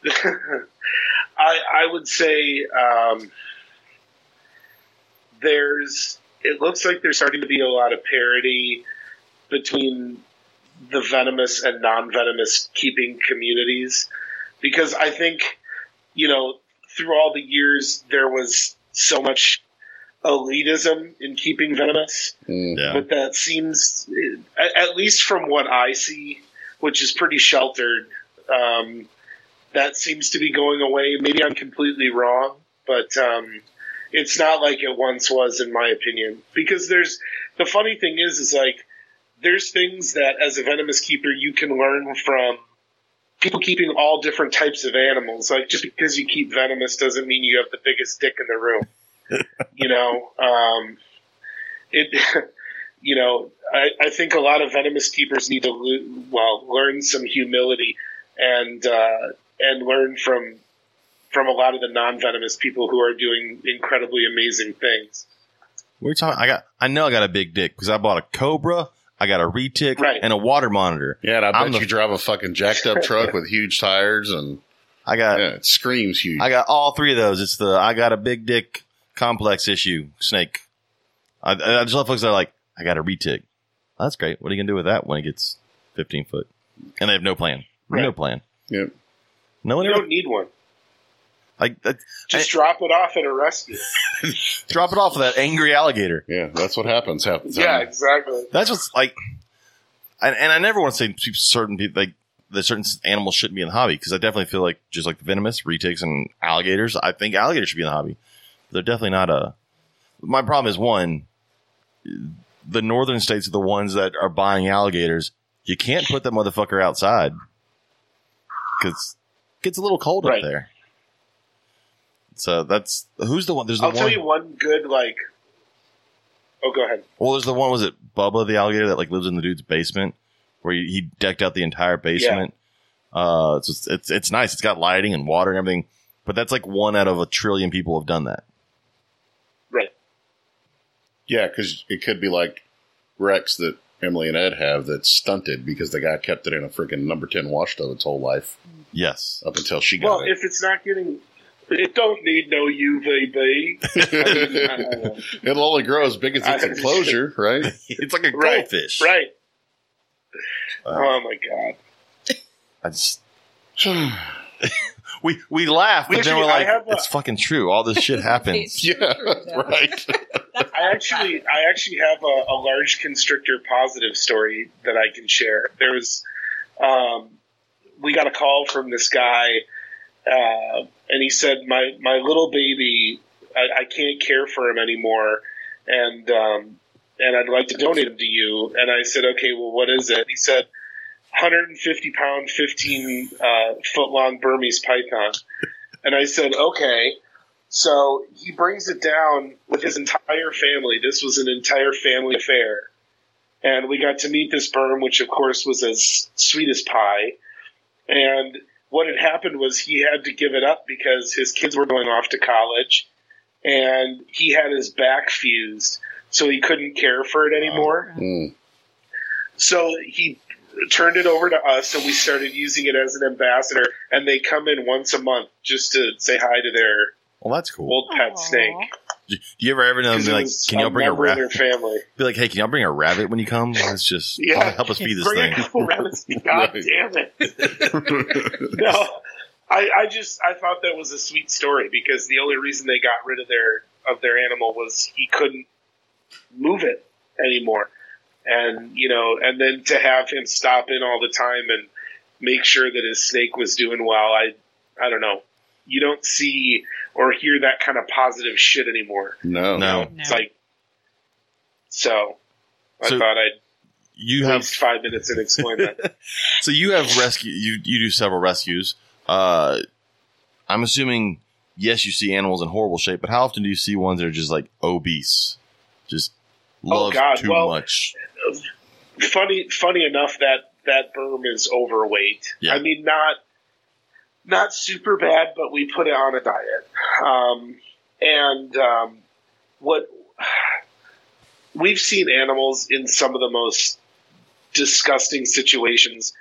I I would say um, there's. It looks like there's starting to be a lot of parity between the venomous and non-venomous keeping communities, because I think you know through all the years there was so much elitism in keeping venomous Mm. Yeah. but that seems, at at least from what I see, which is pretty sheltered, um, that seems to be going away. Maybe I'm completely wrong, but um, it's not like it once was, in my opinion. Because there's the funny thing is, is like there's things that as a venomous keeper you can learn from people keeping all different types of animals. Like just because you keep venomous doesn't mean you have the biggest dick in the room. you know, um, it. You know, I, I think a lot of venomous keepers need to well learn some humility and uh, and learn from from a lot of the non venomous people who are doing incredibly amazing things. What are you talking? I got. I know I got a big dick because I bought a Cobra, I got a retic, Right. and a water monitor. Yeah, and I I'm bet the- you drive a fucking jacked up truck with huge tires and I got. yeah, it screams huge. I got all three of those. It's the I got a big dick complex issue snake. I, I just love folks that are like, I got a retic. That's great. What are you gonna do with that when it gets 15 foot? And they have no plan. No plan. Yep. No one You ever don't need one. Like that, Just drop it off at a rescue. drop it off of that angry alligator. Yeah, that's what happens. happens Yeah, exactly. That's what's like, and, and I never want to say certain people like that certain animals shouldn't be in the hobby because I definitely feel like just like the venomous retics and alligators, I think alligators should be in the hobby. They're definitely not a. My problem is one, the northern states are the ones that are buying alligators. You can't put that motherfucker outside because it gets a little cold Right. up there. So that's who's the one. There's the I'll one. tell you one good like. Oh, go ahead. Well, there's the one. Was it Bubba the alligator that like lives in the dude's basement, where he, he decked out the entire basement. Uh, it's, just- it's it's nice. It's got lighting and water and everything. But that's like one out of a trillion people have done that. Right. Yeah, because it could be like Rex that Emily and Ed have that's stunted because the guy kept it in a freaking number 10 wash tub its whole life Yes. up until she got Well, it. if it's not getting, it don't need no UVB. I mean, I. It'll only grow as big as its enclosure, right? It's like a Right, goldfish. right. Uh, oh my god. I just we we laugh, but We then we're like, have a- it's fucking true. All this shit happens. yeah, right. I actually, I actually have a, a large constrictor positive story that I can share. There was, um, we got a call from this guy, uh, and he said, "My my little baby, I, I can't care for him anymore, and um, and I'd like to donate him to you." And I said, "Okay, well, what is it?" He said. 150 pound, 15 uh, foot long Burmese python. And I said, okay. So he brings it down with his entire family. This was an entire family affair. And we got to meet this berm, which of course was as sweet as pie. And what had happened was he had to give it up because his kids were going off to college and he had his back fused, so he couldn't care for it anymore. Mm. So he turned it over to us and we started using it as an ambassador and they come in once a month just to say hi to their Well, that's cool. old pet Aw. snake. Do you ever ever know be like, can y'all bring a rabbit? family. Be like, hey, can y'all bring a rabbit when you come? Let's just Yeah, help us feed this Bring thing. a couple rabbits. God damn it! no, I, I just I thought that was a sweet story because the only reason they got rid of their of their animal was he couldn't move it anymore, and you know, and then to have him stop in all the time and make sure that his snake was doing well. I I don't know. You don't see or hear that kind of positive shit anymore. No. No. No. Like so. I So- thought I'd You have five minutes and explain that. so you have rescue. You you do several rescues. Uh, I'm assuming yes, you see animals in horrible shape, but how often do you see ones that are just like obese, just Oh, love God, too well- much? funny funny enough that that berm is overweight. Yeah. I mean not not super bad, but we put it on a diet. Um, and um, what we've seen animals in some of the most disgusting situations,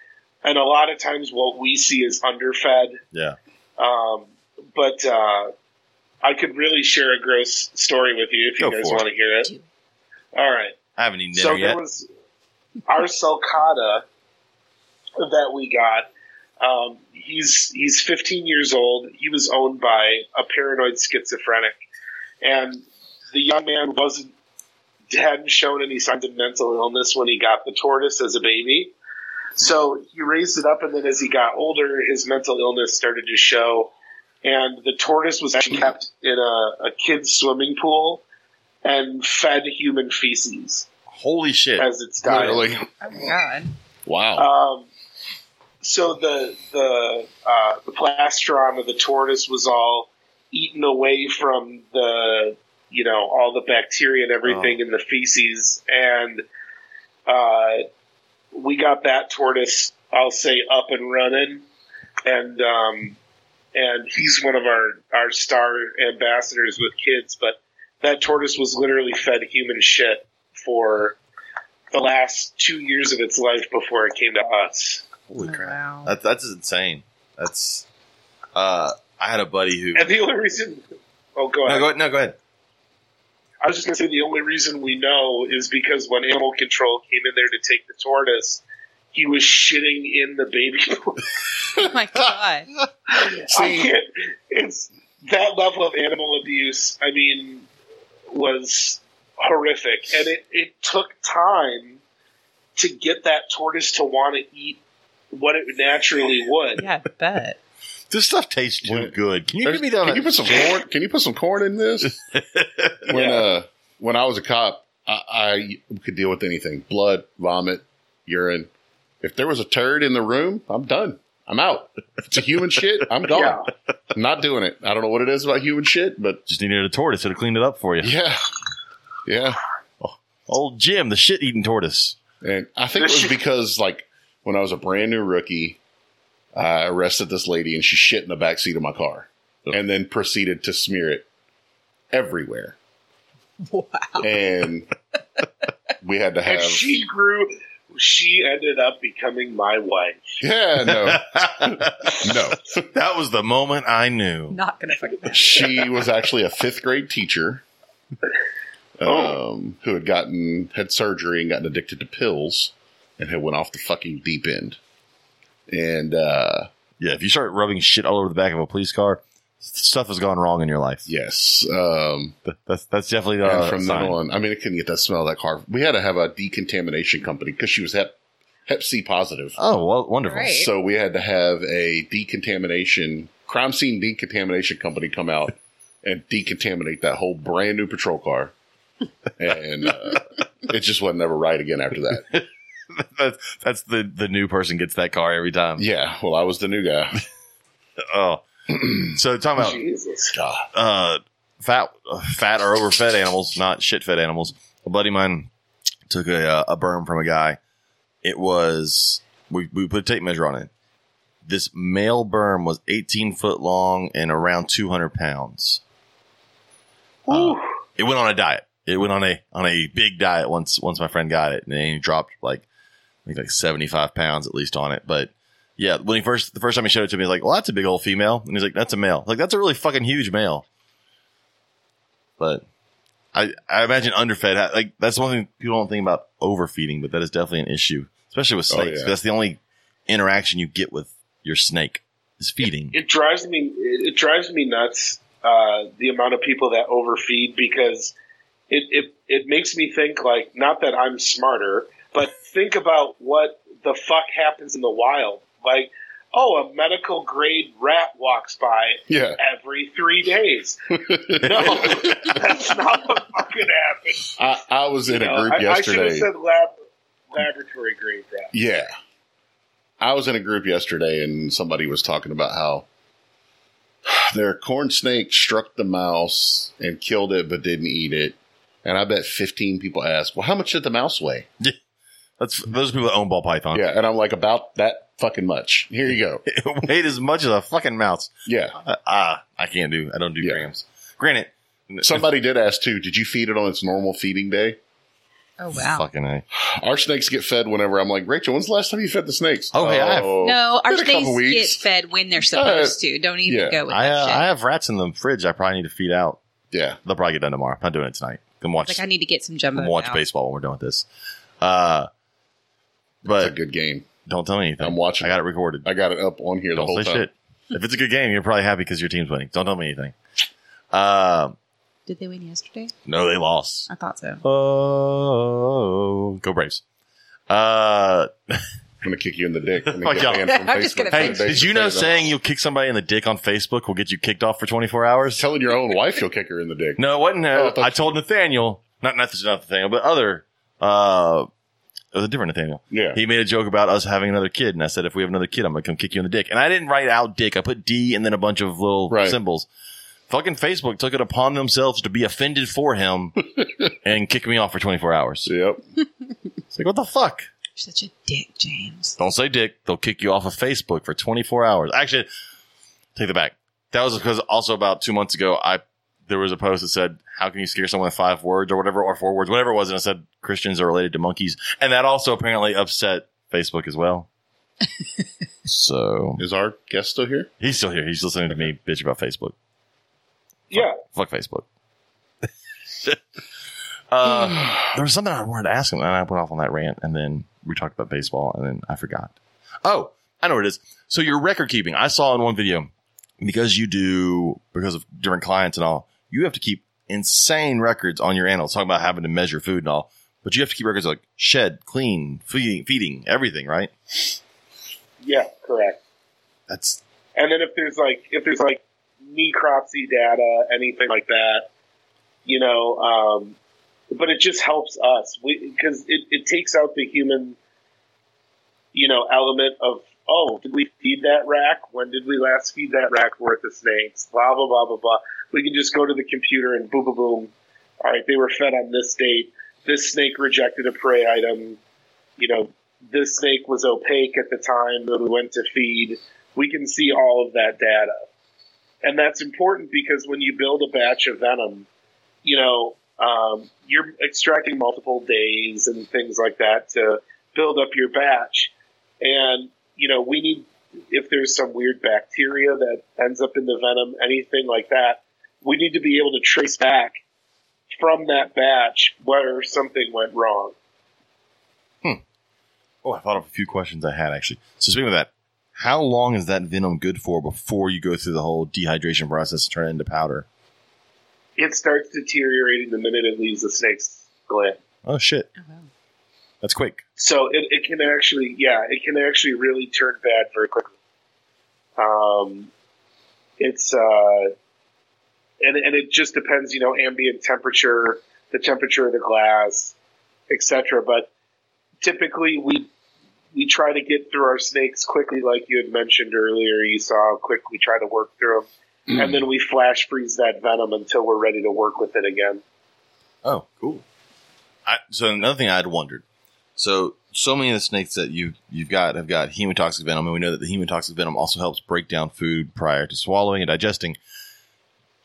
and a lot of times what we see is underfed. Yeah. Um, but uh, I could really share a gross story with you if you Go guys want to hear it. All right I haven't eaten so dinner there yet. was our sulcata that we got. Um, he's he's 15 years old. He was owned by a paranoid schizophrenic, and the young man wasn't hadn't shown any signs of mental illness when he got the tortoise as a baby. So he raised it up, and then as he got older, his mental illness started to show. And the tortoise was actually kept in a, a kid's swimming pool and fed human feces Holy shit! as its diet. Literally. Oh my god. Wow. Um, so the the uh, the plastron of the tortoise was all eaten away from the you know all the bacteria and everything in the feces, and uh, we got that tortoise. I'll say up and running, and um, and he's one of our our star ambassadors with kids. But that tortoise was literally fed human shit for the last two years of its life before it came to us. Holy Oh, crap! wow. That, that's insane. That's. Uh, I had a buddy who. And the only reason, oh, go No, ahead. go ahead. No, go ahead. I was just going to say the only reason we know is because when animal control came in there to take the tortoise, he was shitting in the baby pool. Oh my god. I can't. It's that level of animal abuse. I mean, was horrific, and it it took time to get that tortoise to want to eat what it naturally would. Yeah, I bet. This stuff tastes too good. Can you There's- give me that? can you put some corn? Can you put some corn in this? when Yeah. uh, when I was a cop, I, I could deal with anything: blood, vomit, urine. If there was a turd in the room, I'm done. I'm out. If it's a human shit, I'm gone. Yeah. I'm not doing it. I don't know what it is about human shit, but Just needed a tortoise to clean it up for you. yeah, yeah. Old Jim, the shit eating tortoise. And I think it was because, like, when I was a brand new rookie, I arrested this lady and she shit in the back seat of my car, Ugh. and then proceeded to smear it everywhere. Wow. and we had to have. And she grew. She ended up becoming my wife. yeah, no, no. that was the moment I knew. Not gonna fucking happen. She was actually a fifth grade teacher. Um, who had gotten had surgery and gotten addicted to pills and had went off the fucking deep end. And uh Yeah, if you start rubbing shit all over the back of a police car, stuff has gone wrong in your life. yes, um That's that's definitely and uh, from a then sign. on, I mean, I couldn't get that smell of that car. We had to have a decontamination company because she was hep Hep C positive. Oh, well, wonderful. Right. So we had to have a decontamination crime scene decontamination company come out and decontaminate that whole brand new patrol car. And uh, it just wasn't ever right again after that. that's, that's the the new person gets that car every time. Yeah, well, I was the new guy. Oh, so talking about Jesus. God. uh, fat, uh, fat or overfed animals, not shit fed animals. A buddy of mine took a uh, a berm from a guy. It was we we put a tape measure on it. This male berm was 18 foot long and around 200 pounds. Whew. It went on a diet. It went on a on a big diet once once my friend got it, and then he dropped like I think like 75 pounds at least on it. But yeah, when he first the first time he showed it to me, like, "Well, that's a big old female," and he's like, "That's a male." Like that's a really fucking huge male. But I I imagine underfed like that's one thing people don't think about overfeeding, but that is definitely an issue, especially with Oh, snakes. yeah. That's the only interaction you get with your snake is feeding. it drives me it, it drives me nuts uh, the amount of people that overfeed because it, it it makes me think like not that I'm smarter, think about what the fuck happens in the wild. Like, oh, a medical grade rat walks by Yeah. every three days. No, that's not what fucking happens. I, I was in You a know, group I, I should have said lab laboratory grade rat. Yeah. I was in a group yesterday and somebody was talking about how their corn snake struck the mouse and killed it but didn't eat it. And I bet 15 people asked, well, how much did the mouse weigh? That's those people that own ball python. Yeah. And I'm like, about that fucking much. Here you go. it weighed as much as a fucking mouse. Yeah. Uh, Ah, I can't do. I don't do Yeah. grams. Granted, Somebody did ask too, did you feed it on its normal feeding day? Oh wow. fucking a. Our snakes get fed whenever I'm like, Rachel, when's the last time you fed the snakes? Oh, hey, I have- No, our been a couple snakes get fed when they're supposed to. Don't even yeah. go with I, that uh, shit. I have rats in the fridge. I probably need to feed out. Yeah. They'll probably get done tomorrow. I'm not doing it tonight. Come watch. like I need to get some jumbo. come watch now. baseball when we're done with this. Uh, It's a good game. don't tell me anything. I'm watching I got it recorded. I got it up on here the don't whole say time. shit. If it's a good game, you're probably happy because your team's winning. Don't tell me anything. Um, Did they win yesterday? no, they lost. I thought so. Oh, go Braves. Uh, I'm gonna kick you in the dick. I'm Fuck gonna y'all. get from I'm just gonna hey, the finish. did you know saying you'll kick somebody in the dick on Facebook will get you kicked off for 24 hours? telling your own wife you'll kick her in the dick? No, it wasn't. Oh, Uh, I I told Nathaniel, not not not Nathaniel, but other. Uh, it was a different Nathaniel. Yeah. He made a joke about us having another kid, and I said, if we have another kid, I'm gonna come kick you in the dick. And I didn't write out dick. I put D and then a bunch of little Right. symbols. Fucking Facebook took it upon themselves to be offended for him and kick me off for 24 hours. Yep. It's like, what the fuck? You're such a dick, James. Don't say dick. They'll kick you off of Facebook for 24 hours. Actually, take that back. That was because also about two months ago, I there was a post that said, "How can you scare someone with five words or whatever, or four words, whatever it was?" And it said Christians are related to monkeys, and that also apparently upset Facebook as well. so Is our guest still here? he's still here. He's listening to me bitch about Facebook. Yeah. Fuck Facebook. uh, there was something I wanted to ask him, and I went off on that rant, and then we talked about baseball, and then I forgot. Oh, I know what it is. So your record keeping, I saw in one video because you do because of different clients and all, you have to keep insane records on your animals. Talking about having to measure food and all, but you have to keep records like shed, clean, feeding, feeding, everything, right? Yeah, correct. That's And then if there's like if there's like necropsy data, anything like that, you know, um, but it just helps us because it, it takes out the human, you know, element of oh, did we feed that rack? When did we last feed that rack worth of snakes? Blah blah blah blah blah. We can just go to the computer and boom boom boom. All right, they were fed on this date. This snake rejected a prey item. You know, this snake was opaque at the time that we went to feed. We can see all of that data. And that's important because when you build a batch of venom, you know, um, you're extracting multiple days and things like that to build up your batch. And, you know, we need, if there's some weird bacteria that ends up in the venom, anything like that, we need to be able to trace back from that batch where something went wrong. Oh, I thought of a few questions I had actually. So speaking of that, how long is that venom good for before you go through the whole dehydration process and turn it into powder? It starts deteriorating the minute it leaves the snake's gland. Oh shit, Oh, wow. that's quick. So it, it can actually, yeah, it can actually really turn bad very quickly. Um, it's, uh, and, and it just depends, you know, ambient temperature, the temperature of the glass, etc. But typically we, we try to get through our snakes quickly, like you had mentioned earlier. You saw how quick we try to work through them. Mm. And then we flash freeze that venom until we're ready to work with it again. Oh, cool. I, so another thing I had wondered. So so many of the snakes that you you've got have got hemotoxic venom, and we know that the hemotoxic venom also helps break down food prior to swallowing and digesting.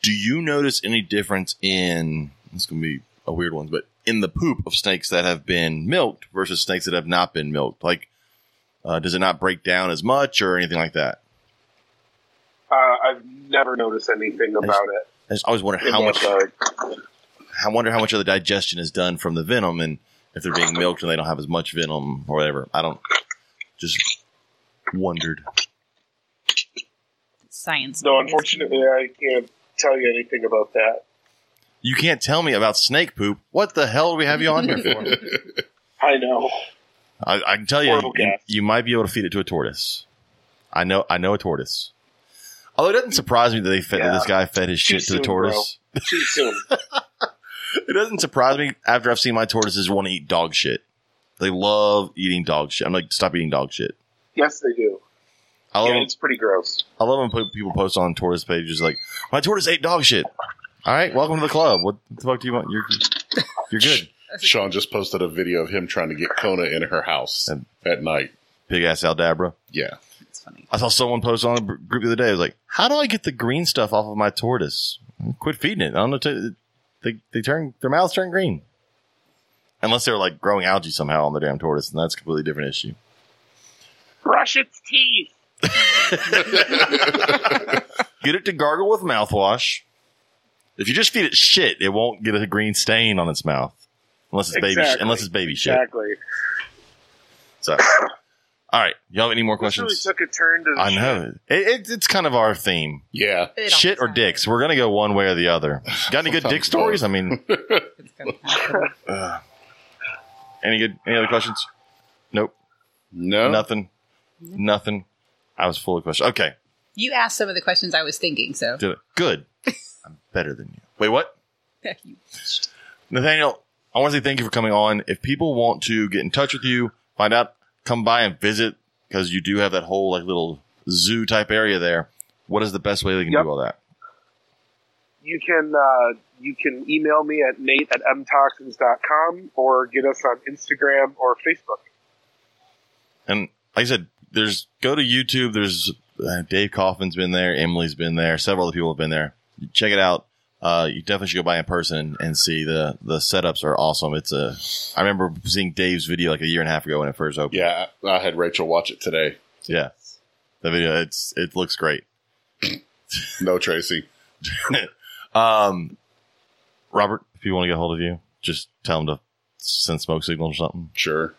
Do you notice any difference in this is going to be a weird one, but in the poop of snakes that have been milked versus snakes that have not been milked? Like, uh, does it not break down as much or anything like that? Uh, I've never noticed anything about it. I just always wonder how much. regard. I wonder how much of the digestion is done from the venom, and if they're being milked and they don't have as much venom or whatever. I don't. Just wondered. Science. No, unfortunately, I can't tell you anything about that. You can't tell me about snake poop. What the hell do we have you on here for? I know. I, I can tell you, you, you might be able to feed it to a tortoise. I know, I know a tortoise. Although it doesn't surprise me that they fed that this guy fed his Too shit to the soon, tortoise. Too soon. It doesn't surprise me after I've seen my tortoises want to eat dog shit. They love eating dog shit. I'm like, stop eating dog shit. yes, they do. I love, Yeah, it's pretty gross. I love when people post on tortoise pages like, my tortoise ate dog shit. All right, welcome to the club. What the fuck do you want? You're, you're good. Sean just posted a video of him trying to get Kona in her house And- at night. Big ass Aldabra. Yeah. It's funny. I saw someone post on a group the other day. I was like, "How do I get the green stuff off of my tortoise? Quit feeding it. I don't know. T- they they turn their mouths turn green, unless they're like growing algae somehow on the damn tortoise, and that's a completely different issue. Brush its teeth. Get it to gargle with mouthwash. If you just feed it shit, it won't get a green stain on its mouth, unless it's baby. Sh- unless it's baby shit. Exactly. So, all right, y'all have any more This really questions? took a turn to the I know it, it, it's kind of our theme. Yeah. It Shit or dicks? We're gonna go one way or the other. Got any good dick stories? I mean, happens. It's gonna happen. uh, any good? Any other questions? Nope. No. Nothing. Nothing. I was full of questions. Okay. You asked some of the questions I was thinking, so Did it. Good. I'm better than you. Wait, what? You- Nathaniel, I want to say thank you for coming on. If people want to get in touch with you, find out, come by and visit because you do have that whole like little zoo type area there. What is the best way they can Yep. do all that? You can uh, you can email me at nate at mtoxins.com or get us on Instagram or Facebook. And like I said, there's go to YouTube. There's uh, Dave Coffin's been there. Emily's been there. Several other people have been there. Check it out. Uh, you definitely should go by in person and see the the setups are awesome. It's a. I remember seeing Dave's video like a year and a half ago when it first opened. Yeah. I had Rachel watch it today. Yeah, the video. It's it looks great. No, Tracy. um, Robert, if you want to get a hold of you, just tell him to send smoke signals or something. Sure.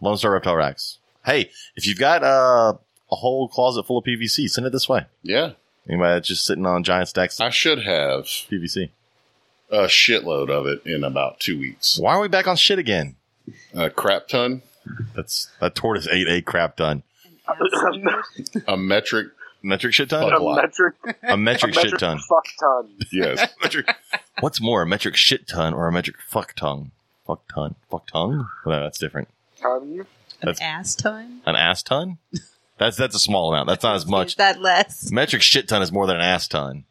Lone Star Reptile Racks. Hey, if you've got uh, a whole closet full of PVC, send it this way. Yeah. Anybody that's just sitting on giant stacks of I should have PVC. a shitload of it in about two weeks. Why are we back on shit again? A crap ton, That's that tortoise ate a crap ton. a metric. Metric shit Fuck ton? a lot. metric, A a metric shit metric ton. fuck ton. Yes. metric. What's more, a metric shit ton or a metric fuck tongue? Fuck ton. Fuck tongue? No, that's different. ton. An That's- ass ton? An ass ton? That's that's a small amount. That's not as much. Is that less? Metric shit ton is more than an ass ton.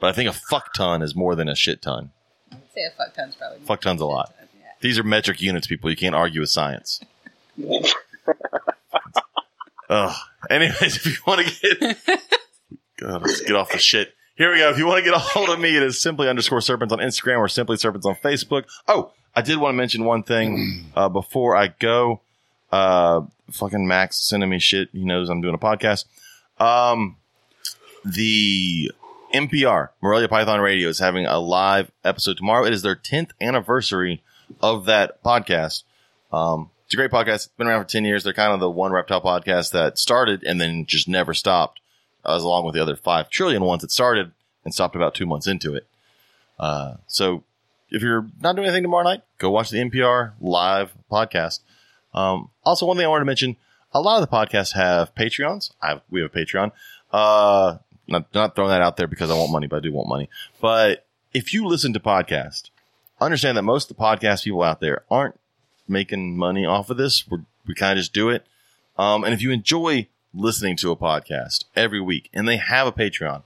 But I think a fuck ton is more than a shit ton. I'd say a fuck ton's probably more Fuck ton's a lot. ton, yeah. These are metric units, people. You can't argue with science. Ugh. Anyways, if you want to get God, let's get off the shit. Here we go. If you want to get a hold of me, it is simply underscore serpents on Instagram or simply serpents on Facebook. Oh, I did want to mention one thing uh, before I go. Uh, fucking Max sending me shit. He knows I'm doing a podcast. Um, the NPR, Morelia Python Radio, is having a live episode tomorrow. It is their 10th anniversary of that podcast. Um, it's a great podcast. It's been around for 10 years. They're kind of the one reptile podcast that started and then just never stopped, as along with the other 5 trillion ones that started and stopped about two months into it. Uh, so if you're not doing anything tomorrow night, go watch the NPR live podcast. Um, also, one thing I wanted to mention: a lot of the podcasts have Patreons. I we have a Patreon. Uh, not, not throwing that out there because I want money, but I do want money. But if you listen to podcasts, understand that most of the podcast people out there aren't making money off of this. We're, we kind of just do it. Um, and if you enjoy listening to a podcast every week and they have a Patreon,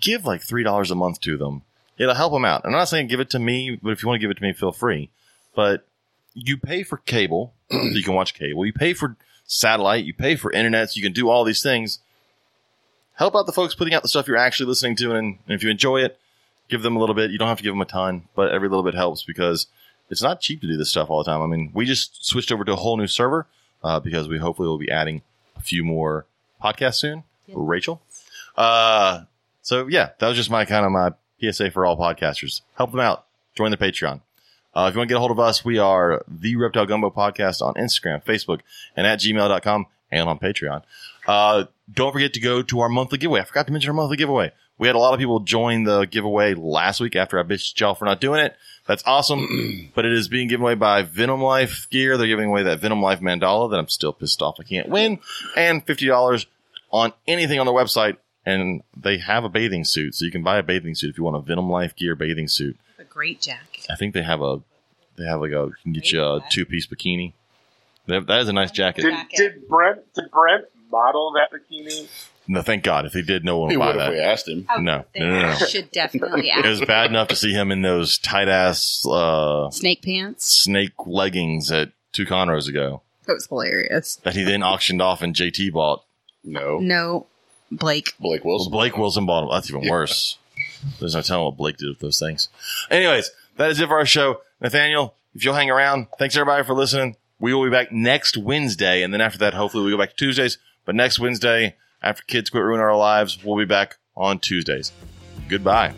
give like $3 a month to them. It'll help them out. I'm not saying give it to me, but if you want to give it to me, feel free. But you pay for cable, so you can watch cable. You pay for satellite. You pay for internet, so you can do all these things. Help out the folks putting out the stuff you're actually listening to, and, and if you enjoy it, give them a little bit. You don't have to give them a ton, but every little bit helps because it's not cheap to do this stuff all the time. I mean, we just switched over to a whole new server uh, because we hopefully will be adding a few more podcasts soon. Yeah. Rachel. Uh, so yeah, that was just my kind of my PSA for all podcasters. Help them out. Join the Patreon. Uh, if you want to get a hold of us, we are the Reptile Gumbo Podcast on Instagram, Facebook, and at gmail.com and on Patreon. Uh, don't forget to go to our monthly giveaway. I forgot to mention our monthly giveaway. We had a lot of people join the giveaway last week after I bitched y'all for not doing it. That's awesome. but it is being given away by Venom Life Gear. They're giving away that Venom Life Mandala that I'm still pissed off I can't win. And $50 on anything on their website. And they have a bathing suit. So you can buy a bathing suit if you want a Venom Life Gear bathing suit. A great jacket. I think they have a, they have like a, can get you a two piece bikini. That, that is a nice jacket. Did, did Brent did Brent model that bikini? No, thank God. If he did, no one He would buy that. if we asked him. Oh, No, they no, no, no. Should definitely It was bad enough to see him in those tight ass, uh, Snake pants. snake leggings at two conros ago That was hilarious. that he then auctioned off and JT bought. No. No, Blake. Blake Well, Wilson. Blake Wilson bought them. That's even worse. There's no telling what Blake did with those things. Anyways, that is it for our show. Nathaniel, if you'll hang around, thanks everybody for listening. We will be back next Wednesday, and then after that, hopefully we go back to Tuesdays. But next Wednesday, after kids quit ruining our lives, we'll be back on Tuesdays. Goodbye.